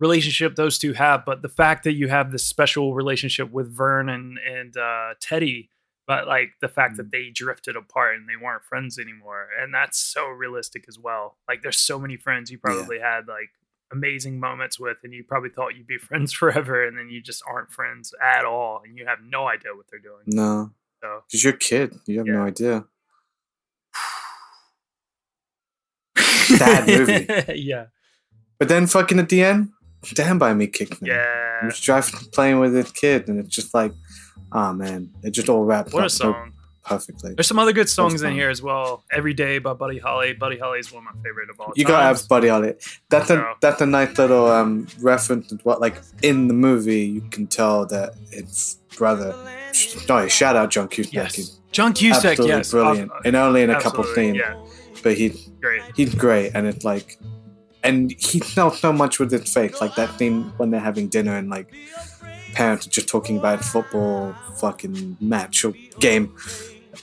S1: relationship those two have but the fact that you have this special relationship with vern and and uh teddy but like the fact
S2: Mm.
S1: that they drifted apart and they weren't friends anymore and that's so realistic as well. Like there's so many friends you probably had like amazing moments with and you probably thought you'd be friends forever and then you just aren't friends at all and you have no idea what they're doing
S2: No.
S1: so
S2: Because you're a kid. You have no idea. bad movie.
S1: yeah
S2: But then fucking at the end, Stand By Me kicked in.
S1: yeah
S2: He was driving, playing with his kid, and it's just like, oh man, it just all wrapped
S1: what a
S2: up so
S1: song
S2: perfectly.
S1: there's some other good songs in here as well. Every day by buddy holly. Buddy holly is one of my favorite of all
S2: You gotta have Buddy Holly. That's a that's a nice little um reference to what like in the movie you can tell that it's brother. Sorry, shout out John Cusack.
S1: yes.
S2: He's
S1: john cusack
S2: absolutely
S1: yes.
S2: brilliant,
S1: Uh,
S2: and only in a couple scenes,
S1: yeah.
S2: But he's
S1: great
S2: he's great, and it's like, and he sells so much with his face, like that scene when they're having dinner and like parents are just talking about football fucking match or game,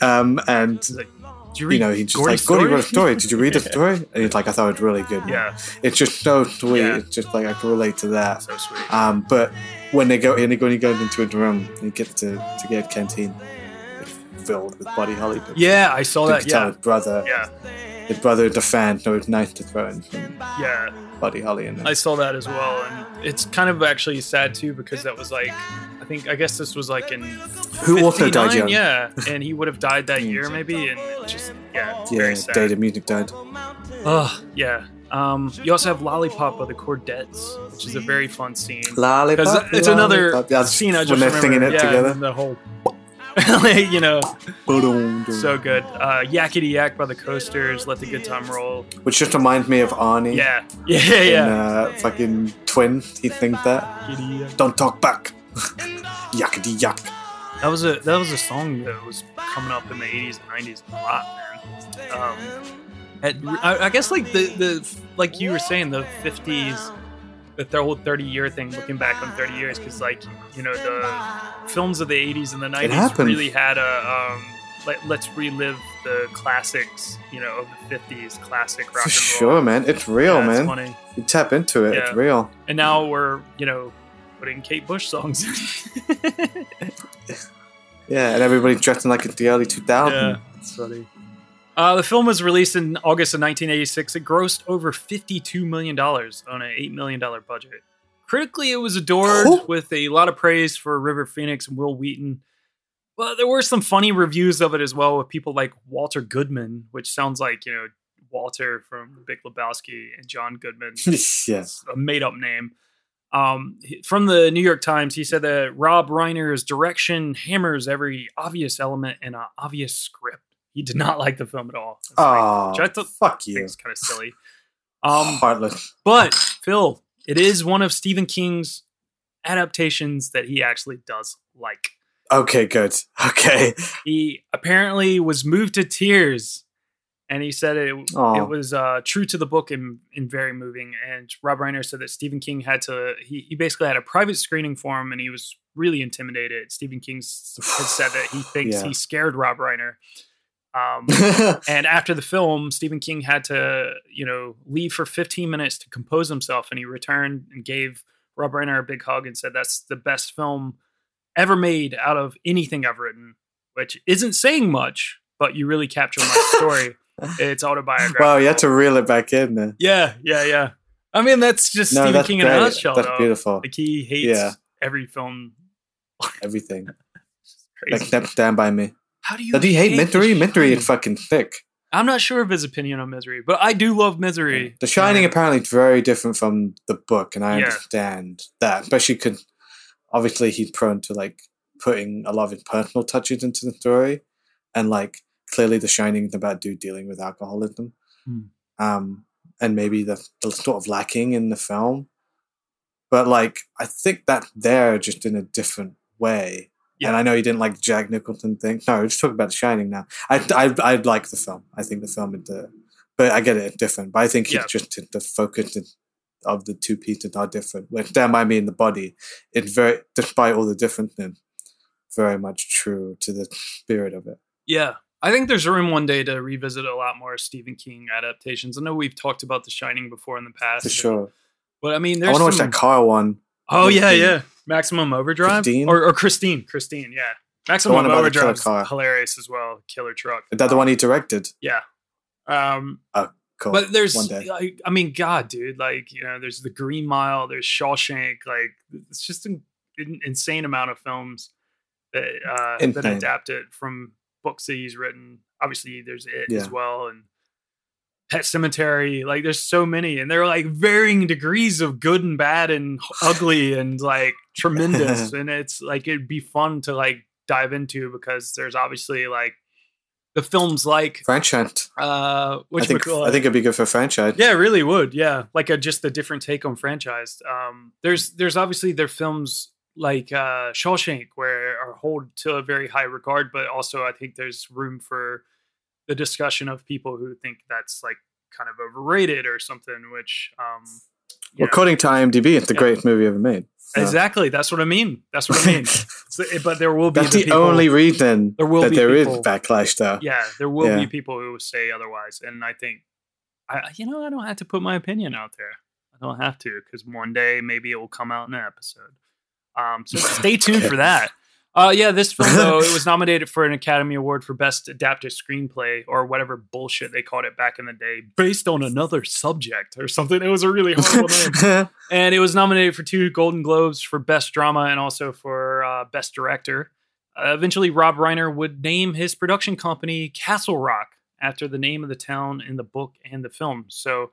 S2: um, and
S1: like, you
S2: you know he just
S1: Gordy's
S2: like Gordy
S1: story?
S2: wrote a story. Did you read the story? And he's like, I thought it was really good.
S1: yeah
S2: It's just so sweet.
S1: Yeah.
S2: It's just like I can relate to that.
S1: so sweet
S2: Um, but when they go in, when he goes into a room, he gets to to get a canteen filled with Buddy Holly.
S1: yeah i saw that yeah
S2: his brother,
S1: yeah
S2: his brother is a fan, so it's nice to throw in some
S1: yeah
S2: Buddy Holly in there.
S1: I saw that as well, and it's kind of actually sad too because that was like, I think I guess this was like in
S2: Who also died young.
S1: Yeah, and he would have died that year maybe, and just yeah,
S2: yeah. Day music died.
S1: Oh yeah. Um, you also have Lollipop by the Chordettes, which is a very fun scene.
S2: Lollipop,
S1: it's another
S2: lollipop.
S1: Scene I
S2: when
S1: just
S2: they're
S1: remember.
S2: singing it
S1: yeah,
S2: together.
S1: The whole, you know, so good. Uh, Yakety Yak by the Coasters. Let the good time roll.
S2: Which just reminds me of Arnie.
S1: Yeah, yeah,
S2: In,
S1: yeah.
S2: uh, fucking twins. He thinks that. Don't talk back. Yakety yak.
S1: That was a that was a song that was coming up in the eighties and nineties a lot, man. Um, at, I, I guess like the the like you were saying the fifties, the th- whole thirty year thing. Looking back on thirty years, because like you know the films of the eighties and the nineties really had a um, let, let's relive the classics, you know, of the fifties classic rock
S2: For
S1: and roll.
S2: sure, man. It's real,
S1: Yeah, it's
S2: man.
S1: funny.
S2: You tap into it. It's real.
S1: And now we're you know putting Kate Bush songs.
S2: Yeah, and everybody dressing like it's the early 2000s.
S1: Yeah, it's funny. Uh, the film was released in August of 1986. It grossed over $52 million on an $8 million budget. Critically, it was adored
S2: Oh.
S1: with a lot of praise for River Phoenix and Wil Wheaton. But there were some funny reviews of it as well with people like Walter Goodman, which sounds like, you know, Walter from The Big Lebowski and John Goodman.
S2: yes.
S1: a made up name. Um, from the New York Times, he said that Rob Reiner's direction hammers every obvious element in an obvious script. He did not like the film at all. It's
S2: Oh,
S1: which I thought
S2: fuck you.
S1: is kind of silly. Um,
S2: Heartless.
S1: but Fil, it is one of Stephen King's adaptations that he actually does like.
S2: Okay, good. Okay.
S1: He apparently was moved to tears, and he said it it was uh, true to the book and, and very moving. And Rob Reiner said that Stephen King had to he, he basically had a private screening for him, and he was really intimidated. Stephen King has said that he thinks
S2: Yeah.
S1: he scared Rob Reiner. Um, and after the film, Stephen King had to, you know, leave for 15 minutes to compose himself, and he returned and gave Rob Reiner a big hug and said, "That's the best film ever made out of anything I've written," which isn't saying much, but you really capture my story. It's autobiographical.
S2: wow, you had to reel it back in there.
S1: Yeah, yeah, yeah. I mean, that's just
S2: No,
S1: Stephen
S2: that's
S1: King in a
S2: great.
S1: nutshell.
S2: That's
S1: though.
S2: beautiful.
S1: Like he hates
S2: Yeah.
S1: every film.
S2: Everything.
S1: Crazy.
S2: Like Step Stand By Me.
S1: How do you?
S2: Did he hate Misery? Misery is fucking thick.
S1: I'm not sure of his opinion on Misery, but I do love Misery.
S2: The Shining
S1: And-
S2: apparently is very different from the book, and I
S1: Yeah.
S2: understand that. Especially because obviously he's prone to like putting a lot of his personal touches into the story, and like clearly The Shining is about dude dealing with alcoholism,
S1: Hmm.
S2: um, and maybe the, the sort of lacking in the film. But like, I think that's there just in a different way. And I know you didn't like Jack Nicholson thing. No, let's talking about The Shining now. I I I like the film. I think the film is the, but I get it, it's different. But I think
S1: Yeah.
S2: it's just the focus of the two pieces are different. Like Stand by Me in the body, it's very, despite all the differences, very much true to the spirit of it.
S1: Yeah. I think there's room one day to revisit a lot more Stephen King adaptations. I know we've talked about The Shining before in the past.
S2: For sure.
S1: But I mean,
S2: I want to watch that car one.
S1: Oh yeah,
S2: the-
S1: yeah. Maximum Overdrive
S2: Christine?
S1: or, or Christine, Christine, yeah. Maximum
S2: about the killer
S1: Overdrive hilarious as well. Killer truck.
S2: Is that the one he directed?
S1: Yeah. Um,
S2: Oh, cool.
S1: but there's,
S2: one day.
S1: like, I mean, God, dude, like you know, there's the Green Mile, there's Shawshank, like it's just an, an insane amount of films that uh, that
S2: Insane.
S1: adapted from books that he's written. Obviously, there's it as well, and Pet Sematary. Like, there's so many, and they're like varying degrees of good and bad and ugly and like tremendous. and it's like it'd be fun to like dive into because there's obviously like the films like
S2: franchise.
S1: uh, which
S2: I think I think it'd be good for franchise.
S1: yeah, it really would. Yeah, like a just a different take on franchise. Um, there's there's obviously their films like uh, Shawshank where are hold to a very high regard, but also I think there's room for the discussion of people who think that's like kind of overrated or something. Which um,
S2: Well, according to IMDb, it's the greatest movie ever made. So-
S1: exactly that's what I mean. That's what I mean. So, eh, but there will be
S2: That's
S1: the,
S2: the,
S1: people-
S2: only reason
S1: there will
S2: that
S1: be
S2: there is
S1: people-
S2: backlash, though.
S1: Yeah, there will
S2: Yeah.
S1: be people who will say otherwise, and I think, I you know, I don't have to put my opinion out there. I don't have to because one day maybe it will come out in an episode. Um, so stay tuned for that. Uh, yeah, this film though it was nominated for an Academy Award for Best Adapted Screenplay or whatever bullshit they called it back in the day, based on another subject or something. It was a really horrible name and it was nominated for two Golden Globes for Best Drama and also for uh, Best Director. Uh, eventually, Rob Reiner would name his production company Castle Rock after the name of the town in the book and the film. So,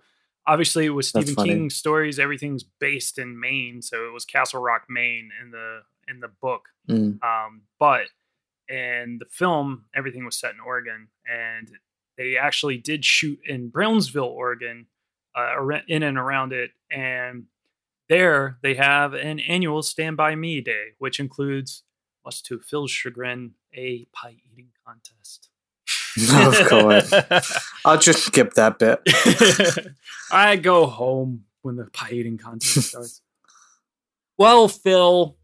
S1: obviously, it was
S2: That's
S1: Stephen. King stories. Everything's based in Maine, so it was Castle Rock, Maine in the in the book.
S2: Mm.
S1: Um, but in the film, everything was set in Oregon, and they actually did shoot in Brownsville, Oregon, uh, in and around it. And there they have an annual Stand By Me Day, which includes, much to Fil's chagrin, a pie eating contest.
S2: of course. I'll just skip that bit.
S1: I go home when the pie eating contest starts. Well, Fil,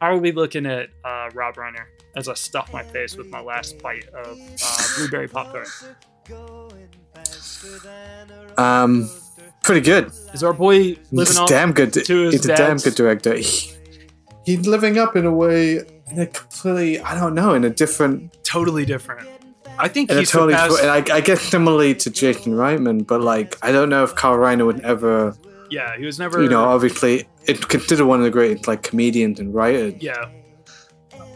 S1: I will be looking at uh, Rob Reiner as I stuff my face with my last bite of uh, blueberry pop tart.
S2: Um, pretty good.
S1: Is our boy living
S2: He's
S1: up
S2: damn good.
S1: to his
S2: he's a damn
S1: dad's-
S2: good director. He, he's living up in a way, in a completely, I don't know, in a different,
S1: Totally different. I think
S2: in a
S1: he's
S2: totally,
S1: surpassed.
S2: and I, I guess similarly to Jason Reitman, but like, I don't know if Carl Reiner would ever,
S1: yeah, he was never.
S2: you know, obviously, it's considered one of the great like comedians and writers
S1: yeah,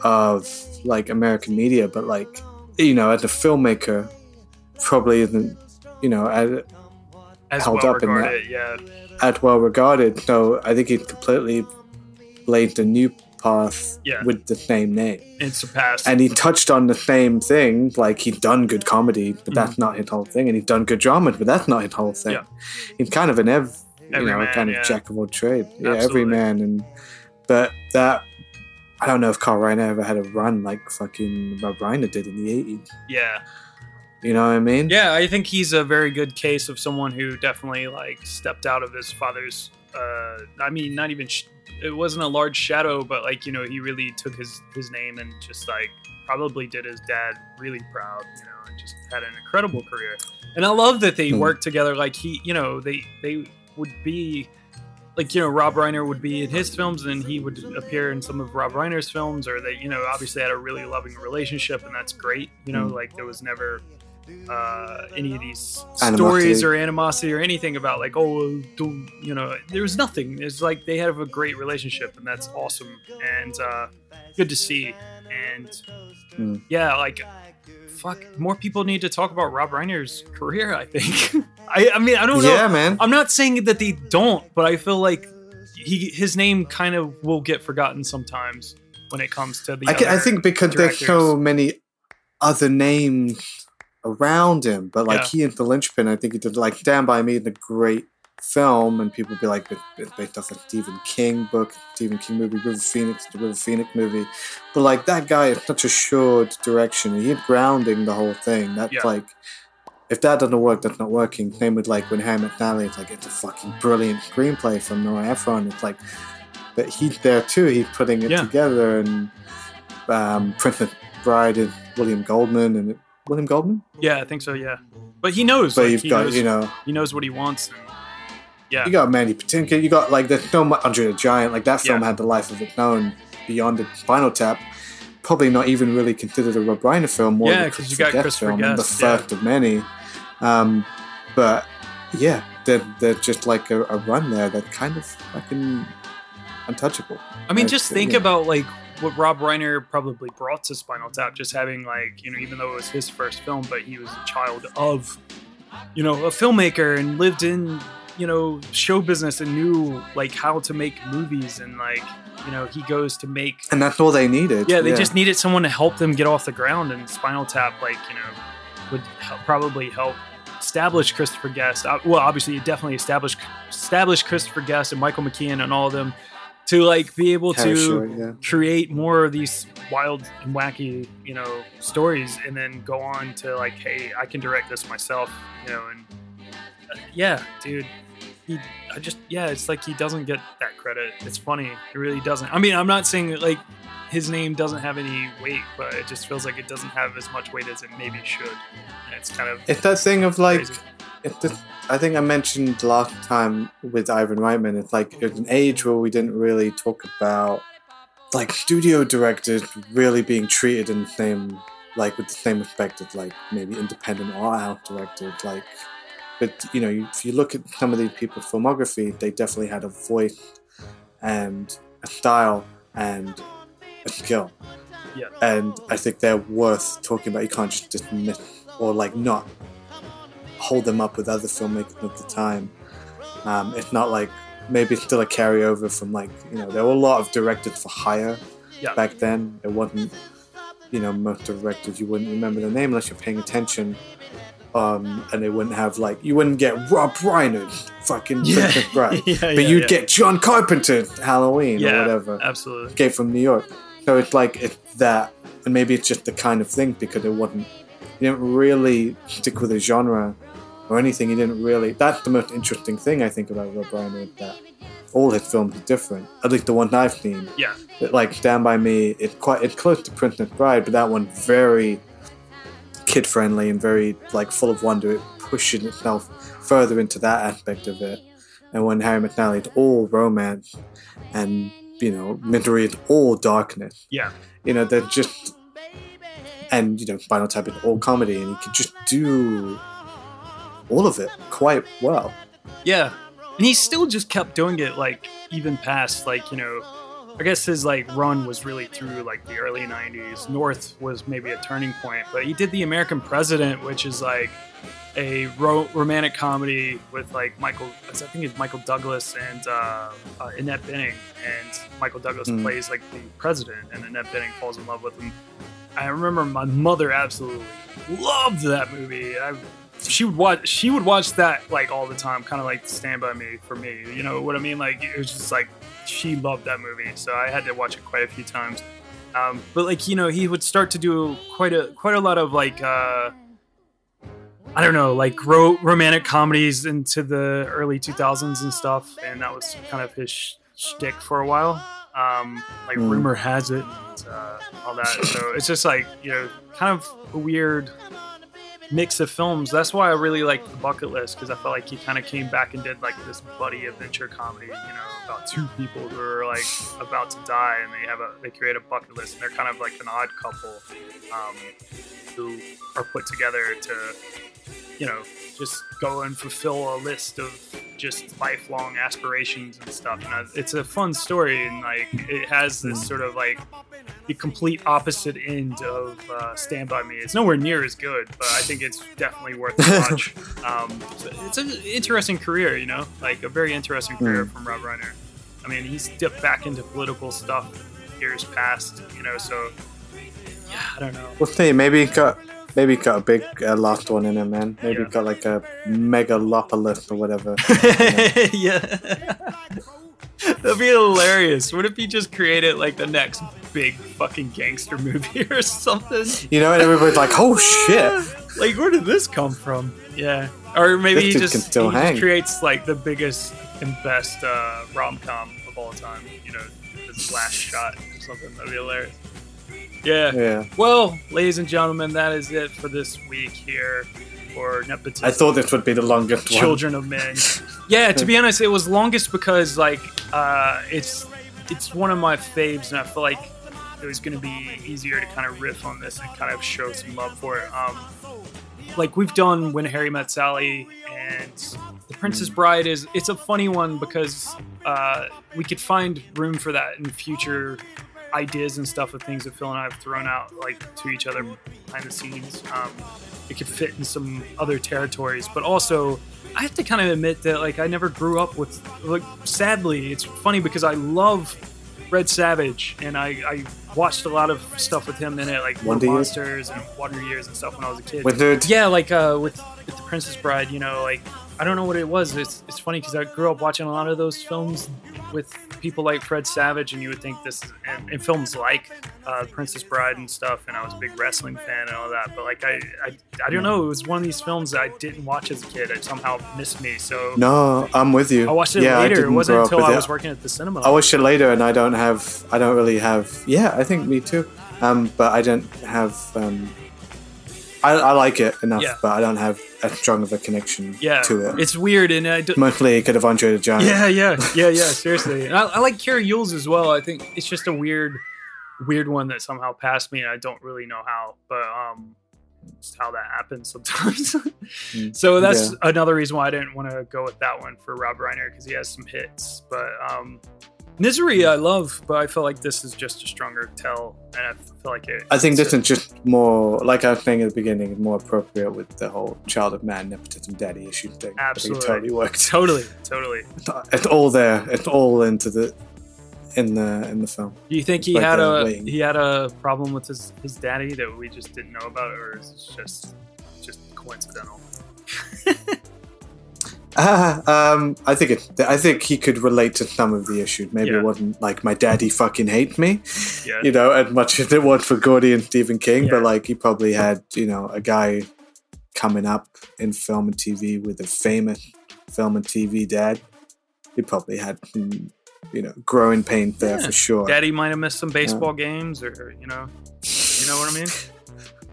S2: of like American media, but like, you know, as a filmmaker, probably isn't, you know, as,
S1: as
S2: held
S1: well
S2: up in that.
S1: regarded. Yeah,
S2: as well regarded. So I think he completely laid the new path
S1: Yeah.
S2: with the same name.
S1: and surpassed.
S2: And he touched on the same thing, like he'd done good comedy, but that's mm-hmm. not his whole thing, and he'd done good drama, but that's not his whole thing.
S1: Yeah.
S2: He's kind of an ev- you know, a kind of
S1: yeah.
S2: jack of all trades. Yeah, every man. And but that I don't know if Carl Reiner ever had a run like fucking Rob Reiner did in the eighties.
S1: Yeah.
S2: You know what I mean?
S1: Yeah, I think he's a very good case of someone who definitely like stepped out of his father's. Uh, I mean, not even. Sh- it wasn't a large shadow, but like you know, he really took his his name and just like probably did his dad really proud. You know, and just had an incredible career. And I love that they
S2: Hmm.
S1: worked together. Like he, you know, they they would be. Like you know, Rob Reiner would be in his films, and he would appear in some of Rob Reiner's films, or they, you know, obviously had a really loving relationship, and that's great. You know,
S2: Hmm.
S1: like there was never uh, any of these
S2: Animosity.
S1: stories or animosity or anything about like oh don't you know there was nothing it's like they have a great relationship and that's awesome and uh, good to see and
S2: Mm.
S1: yeah like fuck more people need to talk about rob reiner's career i think I, I mean i don't know
S2: Yeah, man.
S1: i'm not saying that they don't but i feel like he his name kind of will get forgotten sometimes when it comes to the
S2: I, ca- I think because there's so many other names around him, but like
S1: Yeah.
S2: he and the linchpin, I think he did like Stand By Me, in the great film, and people be like, "It- it's based off a Stephen King book, Stephen King movie, River Phoenix, the River Phoenix movie. But like that guy is such a sure direction. He's grounding the whole thing. That's
S1: Yeah.
S2: like, if that doesn't work, that's not working. Same with like when Harry Met Sally, it's like it's a fucking brilliant screenplay from Nora Ephron. It's like, but he's there too. He's putting it
S1: Yeah.
S2: together, and um, Princess Bride is William Goldman, and it, William Goldman.
S1: yeah i think so yeah but he knows
S2: But
S1: like,
S2: you've
S1: he
S2: got
S1: knows,
S2: you know
S1: he knows what he wants yeah
S2: you got Mandy Patinkin. You got like the film Andre the Giant. Like that film
S1: Yeah.
S2: had the life of its own beyond the Spinal Tap. Probably not even really considered a Rob Reiner film. More
S1: Yeah,
S2: of a
S1: 'cause you got
S2: Guest
S1: Christopher
S2: film, and the
S1: Guest, yeah.
S2: first of many. Um, but yeah, they're, they're just like a, a run there that kind of fucking untouchable.
S1: I mean,
S2: Like,
S1: just think
S2: yeah.
S1: about like what Rob Reiner probably brought to Spinal Tap, just having like you know, even though it was his first film, but he was a child of, you know, a filmmaker and lived in you know show business and knew like how to make movies and like you know he goes to make
S2: and that's all they needed.
S1: yeah they just needed someone to help them get off the ground and spinal tap like you know would help, probably help establish christopher guest. Uh, well obviously it definitely established established christopher guest and michael mckean and all of them to like be able to
S2: yeah.
S1: create more of these wild and wacky you know stories and then go on to like hey i can direct this myself you know and uh, yeah dude. He i just yeah it's like he doesn't get that credit. It's funny. It really doesn't. I mean i'm not saying that, like his name doesn't have any weight but it just feels like it doesn't have as much weight as it maybe should. And it's kind of
S2: It's that thing of like,
S1: crazy.
S2: I think I mentioned last time with Ivan Reitman. It's like it's an age where we didn't really talk about like studio directors really being treated in the same like with the same respect as like maybe independent art house directors. Like, but you know, if you look at some of these people's filmography, they definitely had a voice and a style and a skill.
S1: Yeah.
S2: And I think they're worth talking about. You can't just dismiss or like not hold them up with other filmmakers at the time. Um, it's not like maybe it's still a carryover from like you know there were a lot of directors for hire
S1: Yeah.
S2: back then. It wasn't you know most directors you wouldn't remember the name unless you're paying attention. Um, and they wouldn't have like you wouldn't get Rob Reiner's fucking
S1: Yeah.
S2: Princess Bride,
S1: Yeah,
S2: but
S1: yeah,
S2: you'd get John Carpenter's Halloween or whatever.
S1: absolutely
S2: Escape from New York. So it's like it's that, and maybe it's just the kind of thing because it wasn't. You didn't really stick with a genre or anything. He didn't really. That's the most interesting thing I think about Rob Reiner is that all his films are different. At least the ones I've seen.
S1: yeah
S2: It, like Stand by Me, it's quite it's close to Princess Bride, but that one very kid friendly and very like full of wonder. It pushing itself further into that aspect of it. And when Harry Met Sally, it's all romance, and you know, Misery is all darkness.
S1: yeah
S2: You know, they're just and you know, Spinal Tap is all comedy, and he could just do all of it quite well.
S1: Yeah. And he still just kept doing it like even past like, you know, I guess his like run was really through like the early 90s. North was maybe a turning point, but he did The American President, which is like a ro- romantic comedy with like Michael I think it's Michael Douglas and uh, uh, Annette Bening and Michael Douglas
S2: Mm.
S1: plays like the president and Annette Bening falls in love with him. I remember my mother absolutely loved that movie. I she would watch she would watch that like all the time, kind of like Stand by Me for me. You know what I mean? Like it was just like she loved that movie, so I had to watch it quite a few times. Um, but like you know, he would start to do quite a quite a lot of like uh, I don't know, like ro- romantic comedies into the early 2000s and stuff, and that was kind of his sh- shtick for a while. Um, like
S2: Mm.
S1: rumor has it, uh, all that. So it's just like you know, kind of a weird mix of films. That's why I really like the Bucket List because I felt like he kind of came back and did like this buddy adventure comedy, you know, about two people who are like about to die and they have a they create a bucket list and they're kind of like an odd couple um, who are put together to, you know, just go and fulfill a list of just lifelong aspirations and stuff. And it's a fun story and like it has this sort of like the complete opposite end of uh, Stand By Me. It's nowhere near as good, but I think it's definitely worth a watch. um, so it's an interesting career, you know, like a very interesting career
S2: Mm.
S1: from Rob Reiner. I mean, he's dipped back into political stuff years past, you know, so yeah, I don't know.
S2: We'll see. Maybe he got maybe he got a big uh, last one in him, man. Maybe he got like a megalopolis or whatever.
S1: yeah. That'd be hilarious. What if he just created like the next big fucking gangster movie or something?
S2: You know, and everybody's like, "Oh shit!"
S1: Like, where did this come from? Yeah. Or maybe
S2: This
S1: he just,
S2: still
S1: he just creates like the biggest and best uh, rom com of all time. You know, his last shot or something. That'd be hilarious. Yeah.
S2: Yeah.
S1: Well, ladies and gentlemen, that is it for this week here for nepotism.
S2: I thought this would be the longest one.
S1: Children of Men. yeah, to be honest, it was longest because like uh, it's it's one of my faves, and I feel like it was going to be easier to kind of riff on this and kind of show some love for it. Um, like we've done when Harry met Sally and The Princess Bride is it's a funny one because uh, we could find room for that in future ideas and stuff of things that Fil and I have thrown out like to each other behind the scenes. Um, it could fit in some other territories, but also I have to kind of admit that like I never grew up with like sadly it's funny because I love Fred Savage and I, I watched a lot of stuff with him in it like
S2: Wonder
S1: Little
S2: Years?
S1: Monsters and Wonder Years and stuff when I was a kid.
S2: Wizard?
S1: Yeah, like uh, with, with the Princess Bride, you know, like I don't know what it was. It's it's funny because I grew up watching a lot of those films with people like Fred Savage, and you would think this and, and films like uh, Princess Bride and stuff. And I was a big wrestling fan and all that. But like I I, I don't know. It was one of these films that I didn't watch as a kid. It somehow missed me. So
S2: No, I'm with you.
S1: I watched it
S2: yeah,
S1: later. It wasn't until I
S2: it.
S1: was working at the cinema.
S2: I watched it later, and I don't have. I don't really have. Yeah, I think me too. Um, but I don't have. Um, I, I like it enough,
S1: Yeah.
S2: but I don't have as strong of a connection
S1: yeah,
S2: to it.
S1: it's weird, and I do,
S2: Mostly because of Andre the Giant.
S1: Yeah, yeah, yeah, yeah. Seriously, and I, I like Cary Elwes as well. I think it's just a weird, weird one that somehow passed me. and I don't really know how, but um, just how that happens sometimes. so that's
S2: Yeah.
S1: another reason why I didn't want to go with that one for Rob Reiner because he has some hits. But um, Misery, I love, but I feel like this is just a stronger tell, and I feel like it.
S2: I think this is just more, like I was saying at the beginning, more appropriate with the whole child of man nepotism daddy issue thing.
S1: Absolutely.
S2: it totally works.
S1: Totally, totally.
S2: It's all there. It's all into the in the in the film.
S1: Do you think he
S2: Like
S1: had a
S2: waiting.
S1: he had a problem with his his daddy that we just didn't know about, or is it just just coincidental?
S2: Ah, um, I think it. I think he could relate to some of the issues. Maybe
S1: Yeah.
S2: it wasn't like my daddy fucking hate me,
S1: Yeah.
S2: you know, as much as it was for Gordy and Stephen King.
S1: Yeah.
S2: But like, he probably had, you know, a guy coming up in film and TV with a famous film and TV dad. He probably had, some, you know, growing pains there for sure.
S1: Daddy might have missed some baseball games, or you know, you know what I mean.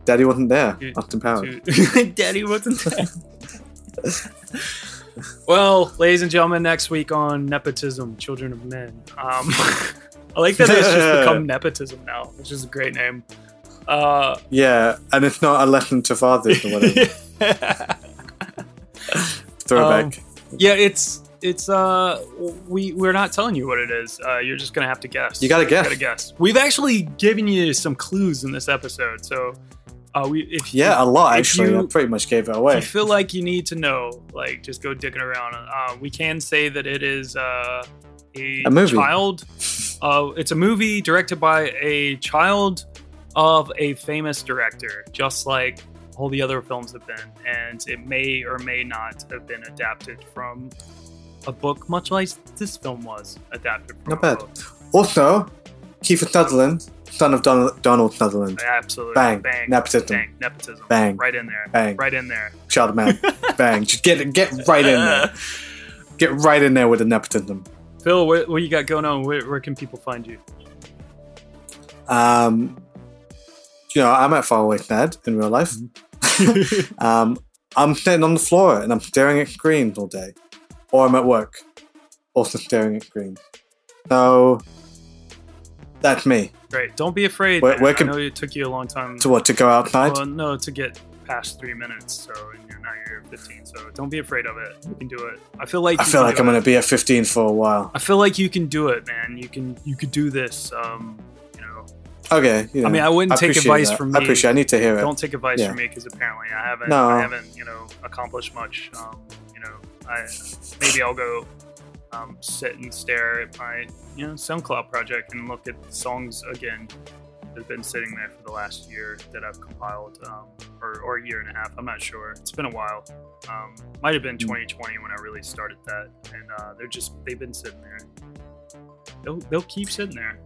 S2: Daddy wasn't there.
S1: Dude,
S2: Austin Powers.
S1: Dude, Daddy wasn't there. well, ladies and gentlemen, next week on nepotism, children of men. Um, I like that it's just become nepotism now, which is a great name. Uh,
S2: Yeah, and it's not a lesson to fathers or whatever. Throwback.
S1: Um, yeah, it's it's uh we we're not telling you what it is. Uh, you're just gonna have to guess.
S2: You gotta guess.
S1: gotta guess. We've actually given you some clues in this episode, so uh, we if
S2: yeah, a lot actually.
S1: you-
S2: I pretty much gave it away.
S1: If you feel like you need to know, like just go digging around. Uh, we can say that it is uh, a,
S2: A movie.
S1: child. Uh, it's a movie directed by a child of a famous director, just like all the other films have been, and it may or may not have been adapted from a book, much like this film was adapted from
S2: Not
S1: a
S2: bad.
S1: book.
S2: Also, Kiefer Sutherland, son of Donald, Donald Sutherland.
S1: Absolutely.
S2: Bang.
S1: Bang.
S2: Nepotism.
S1: Bang. Nepotism.
S2: Bang.
S1: Right in there.
S2: Bang.
S1: Right in there.
S2: Child man. Bang. Just get get right in there. Get right in there with the nepotism.
S1: Fil, what, what you got going on? Where, where can people find you?
S2: Um, you know, I'm at Faraway Ned in real life. um, I'm sitting on the floor and I'm staring at screens all day, or I'm at work, also staring at screens. So that's me.
S1: Great. Don't be afraid.
S2: Where- where can-
S1: I know it took you a long time.
S2: To what? To go outside?
S1: Well, no, to get past three minutes. So and you're now you're 15. So don't be afraid of it. You can do it. I feel like
S2: I feel like I'm
S1: it.
S2: gonna be at 15 for a while.
S1: I feel like you can do it, man. You can you could do this. Um, you know.
S2: Okay. You know,
S1: I mean, I wouldn't take advice
S2: that.
S1: from me.
S2: I appreciate. I need to hear it.
S1: Don't take advice
S2: Yeah.
S1: from me because apparently I haven't.
S2: No.
S1: I haven't, you know, accomplished much. Um, you know, I maybe I'll go um, sit and stare at my, you know, SoundCloud project and look at the songs again that have been sitting there for the last year that I've compiled, um, or, or a year and a half. I'm not sure. It's been a while. Um, might have been
S2: Hmm.
S1: 2020 when I really started that, and uh, they're just they've been sitting there. They'll they'll keep sitting there.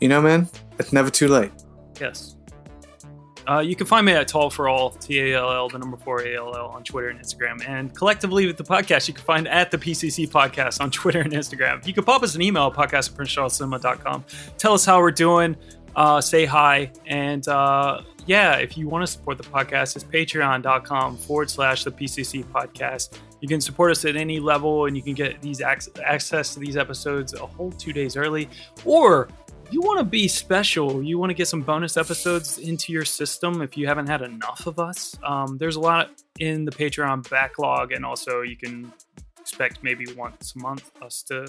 S2: You know, man, it's never too late.
S1: Yes. Uh, you can find me at Tall for All, T A L L, the number four A L L on Twitter and Instagram. And collectively with the podcast, you can find at the PCC Podcast on Twitter and Instagram. You can pop us an email, podcast at princecharlescinema.com. Tell us how we're doing, uh, say hi. And uh, yeah, if you want to support the podcast, it's patreon.com forward slash the PCC Podcast. You can support us at any level and you can get these ac- access to these episodes a whole two days early. Or you want to be special, you want to get some bonus episodes into your system if you haven't had enough of us. Um, there's a lot in the Patreon backlog, and also you can expect maybe once a month us to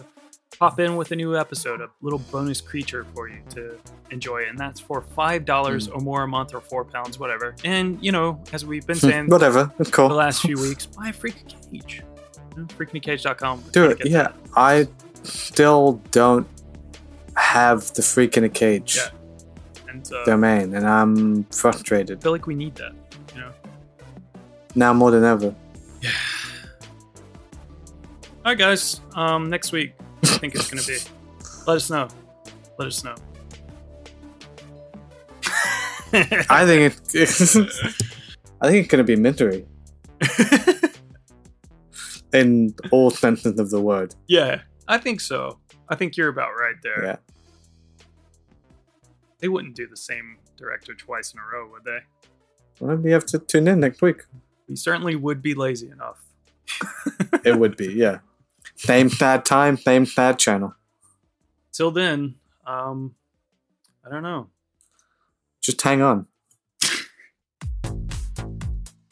S1: pop in with a new episode, a little bonus creature for you to enjoy. And that's for $5 hmm. or more a month or four pounds, whatever. And, you know, as we've been hmm, saying
S2: Whatever. It's cool.
S1: the last few weeks, buy a freaking cage. You
S2: Do it. Yeah.
S1: that.
S2: I still don't have the freak in a cage
S1: Yeah. And uh,
S2: domain, and I'm frustrated.
S1: I feel like we need that, you know?
S2: now more than ever. Yeah.
S1: All right, guys. Um, next week, I think it's gonna be. Let us know. Let us know.
S2: I think it's. I think it's gonna be mintery. In all senses of the word.
S1: yeah, I think so. I think you're about right there.
S2: Yeah.
S1: They wouldn't do the same director twice in a row, would they?
S2: Well, we have to tune in next week.
S1: We certainly would be lazy enough.
S2: It would be, yeah. Same sad time, same sad channel.
S1: Till then, um, I don't know.
S2: Just hang on.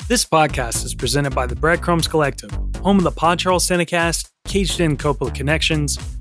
S1: This podcast is presented by the Breadcrumbs Collective, home of the Pod Charles Cinecast, Caged In Coppola Connections,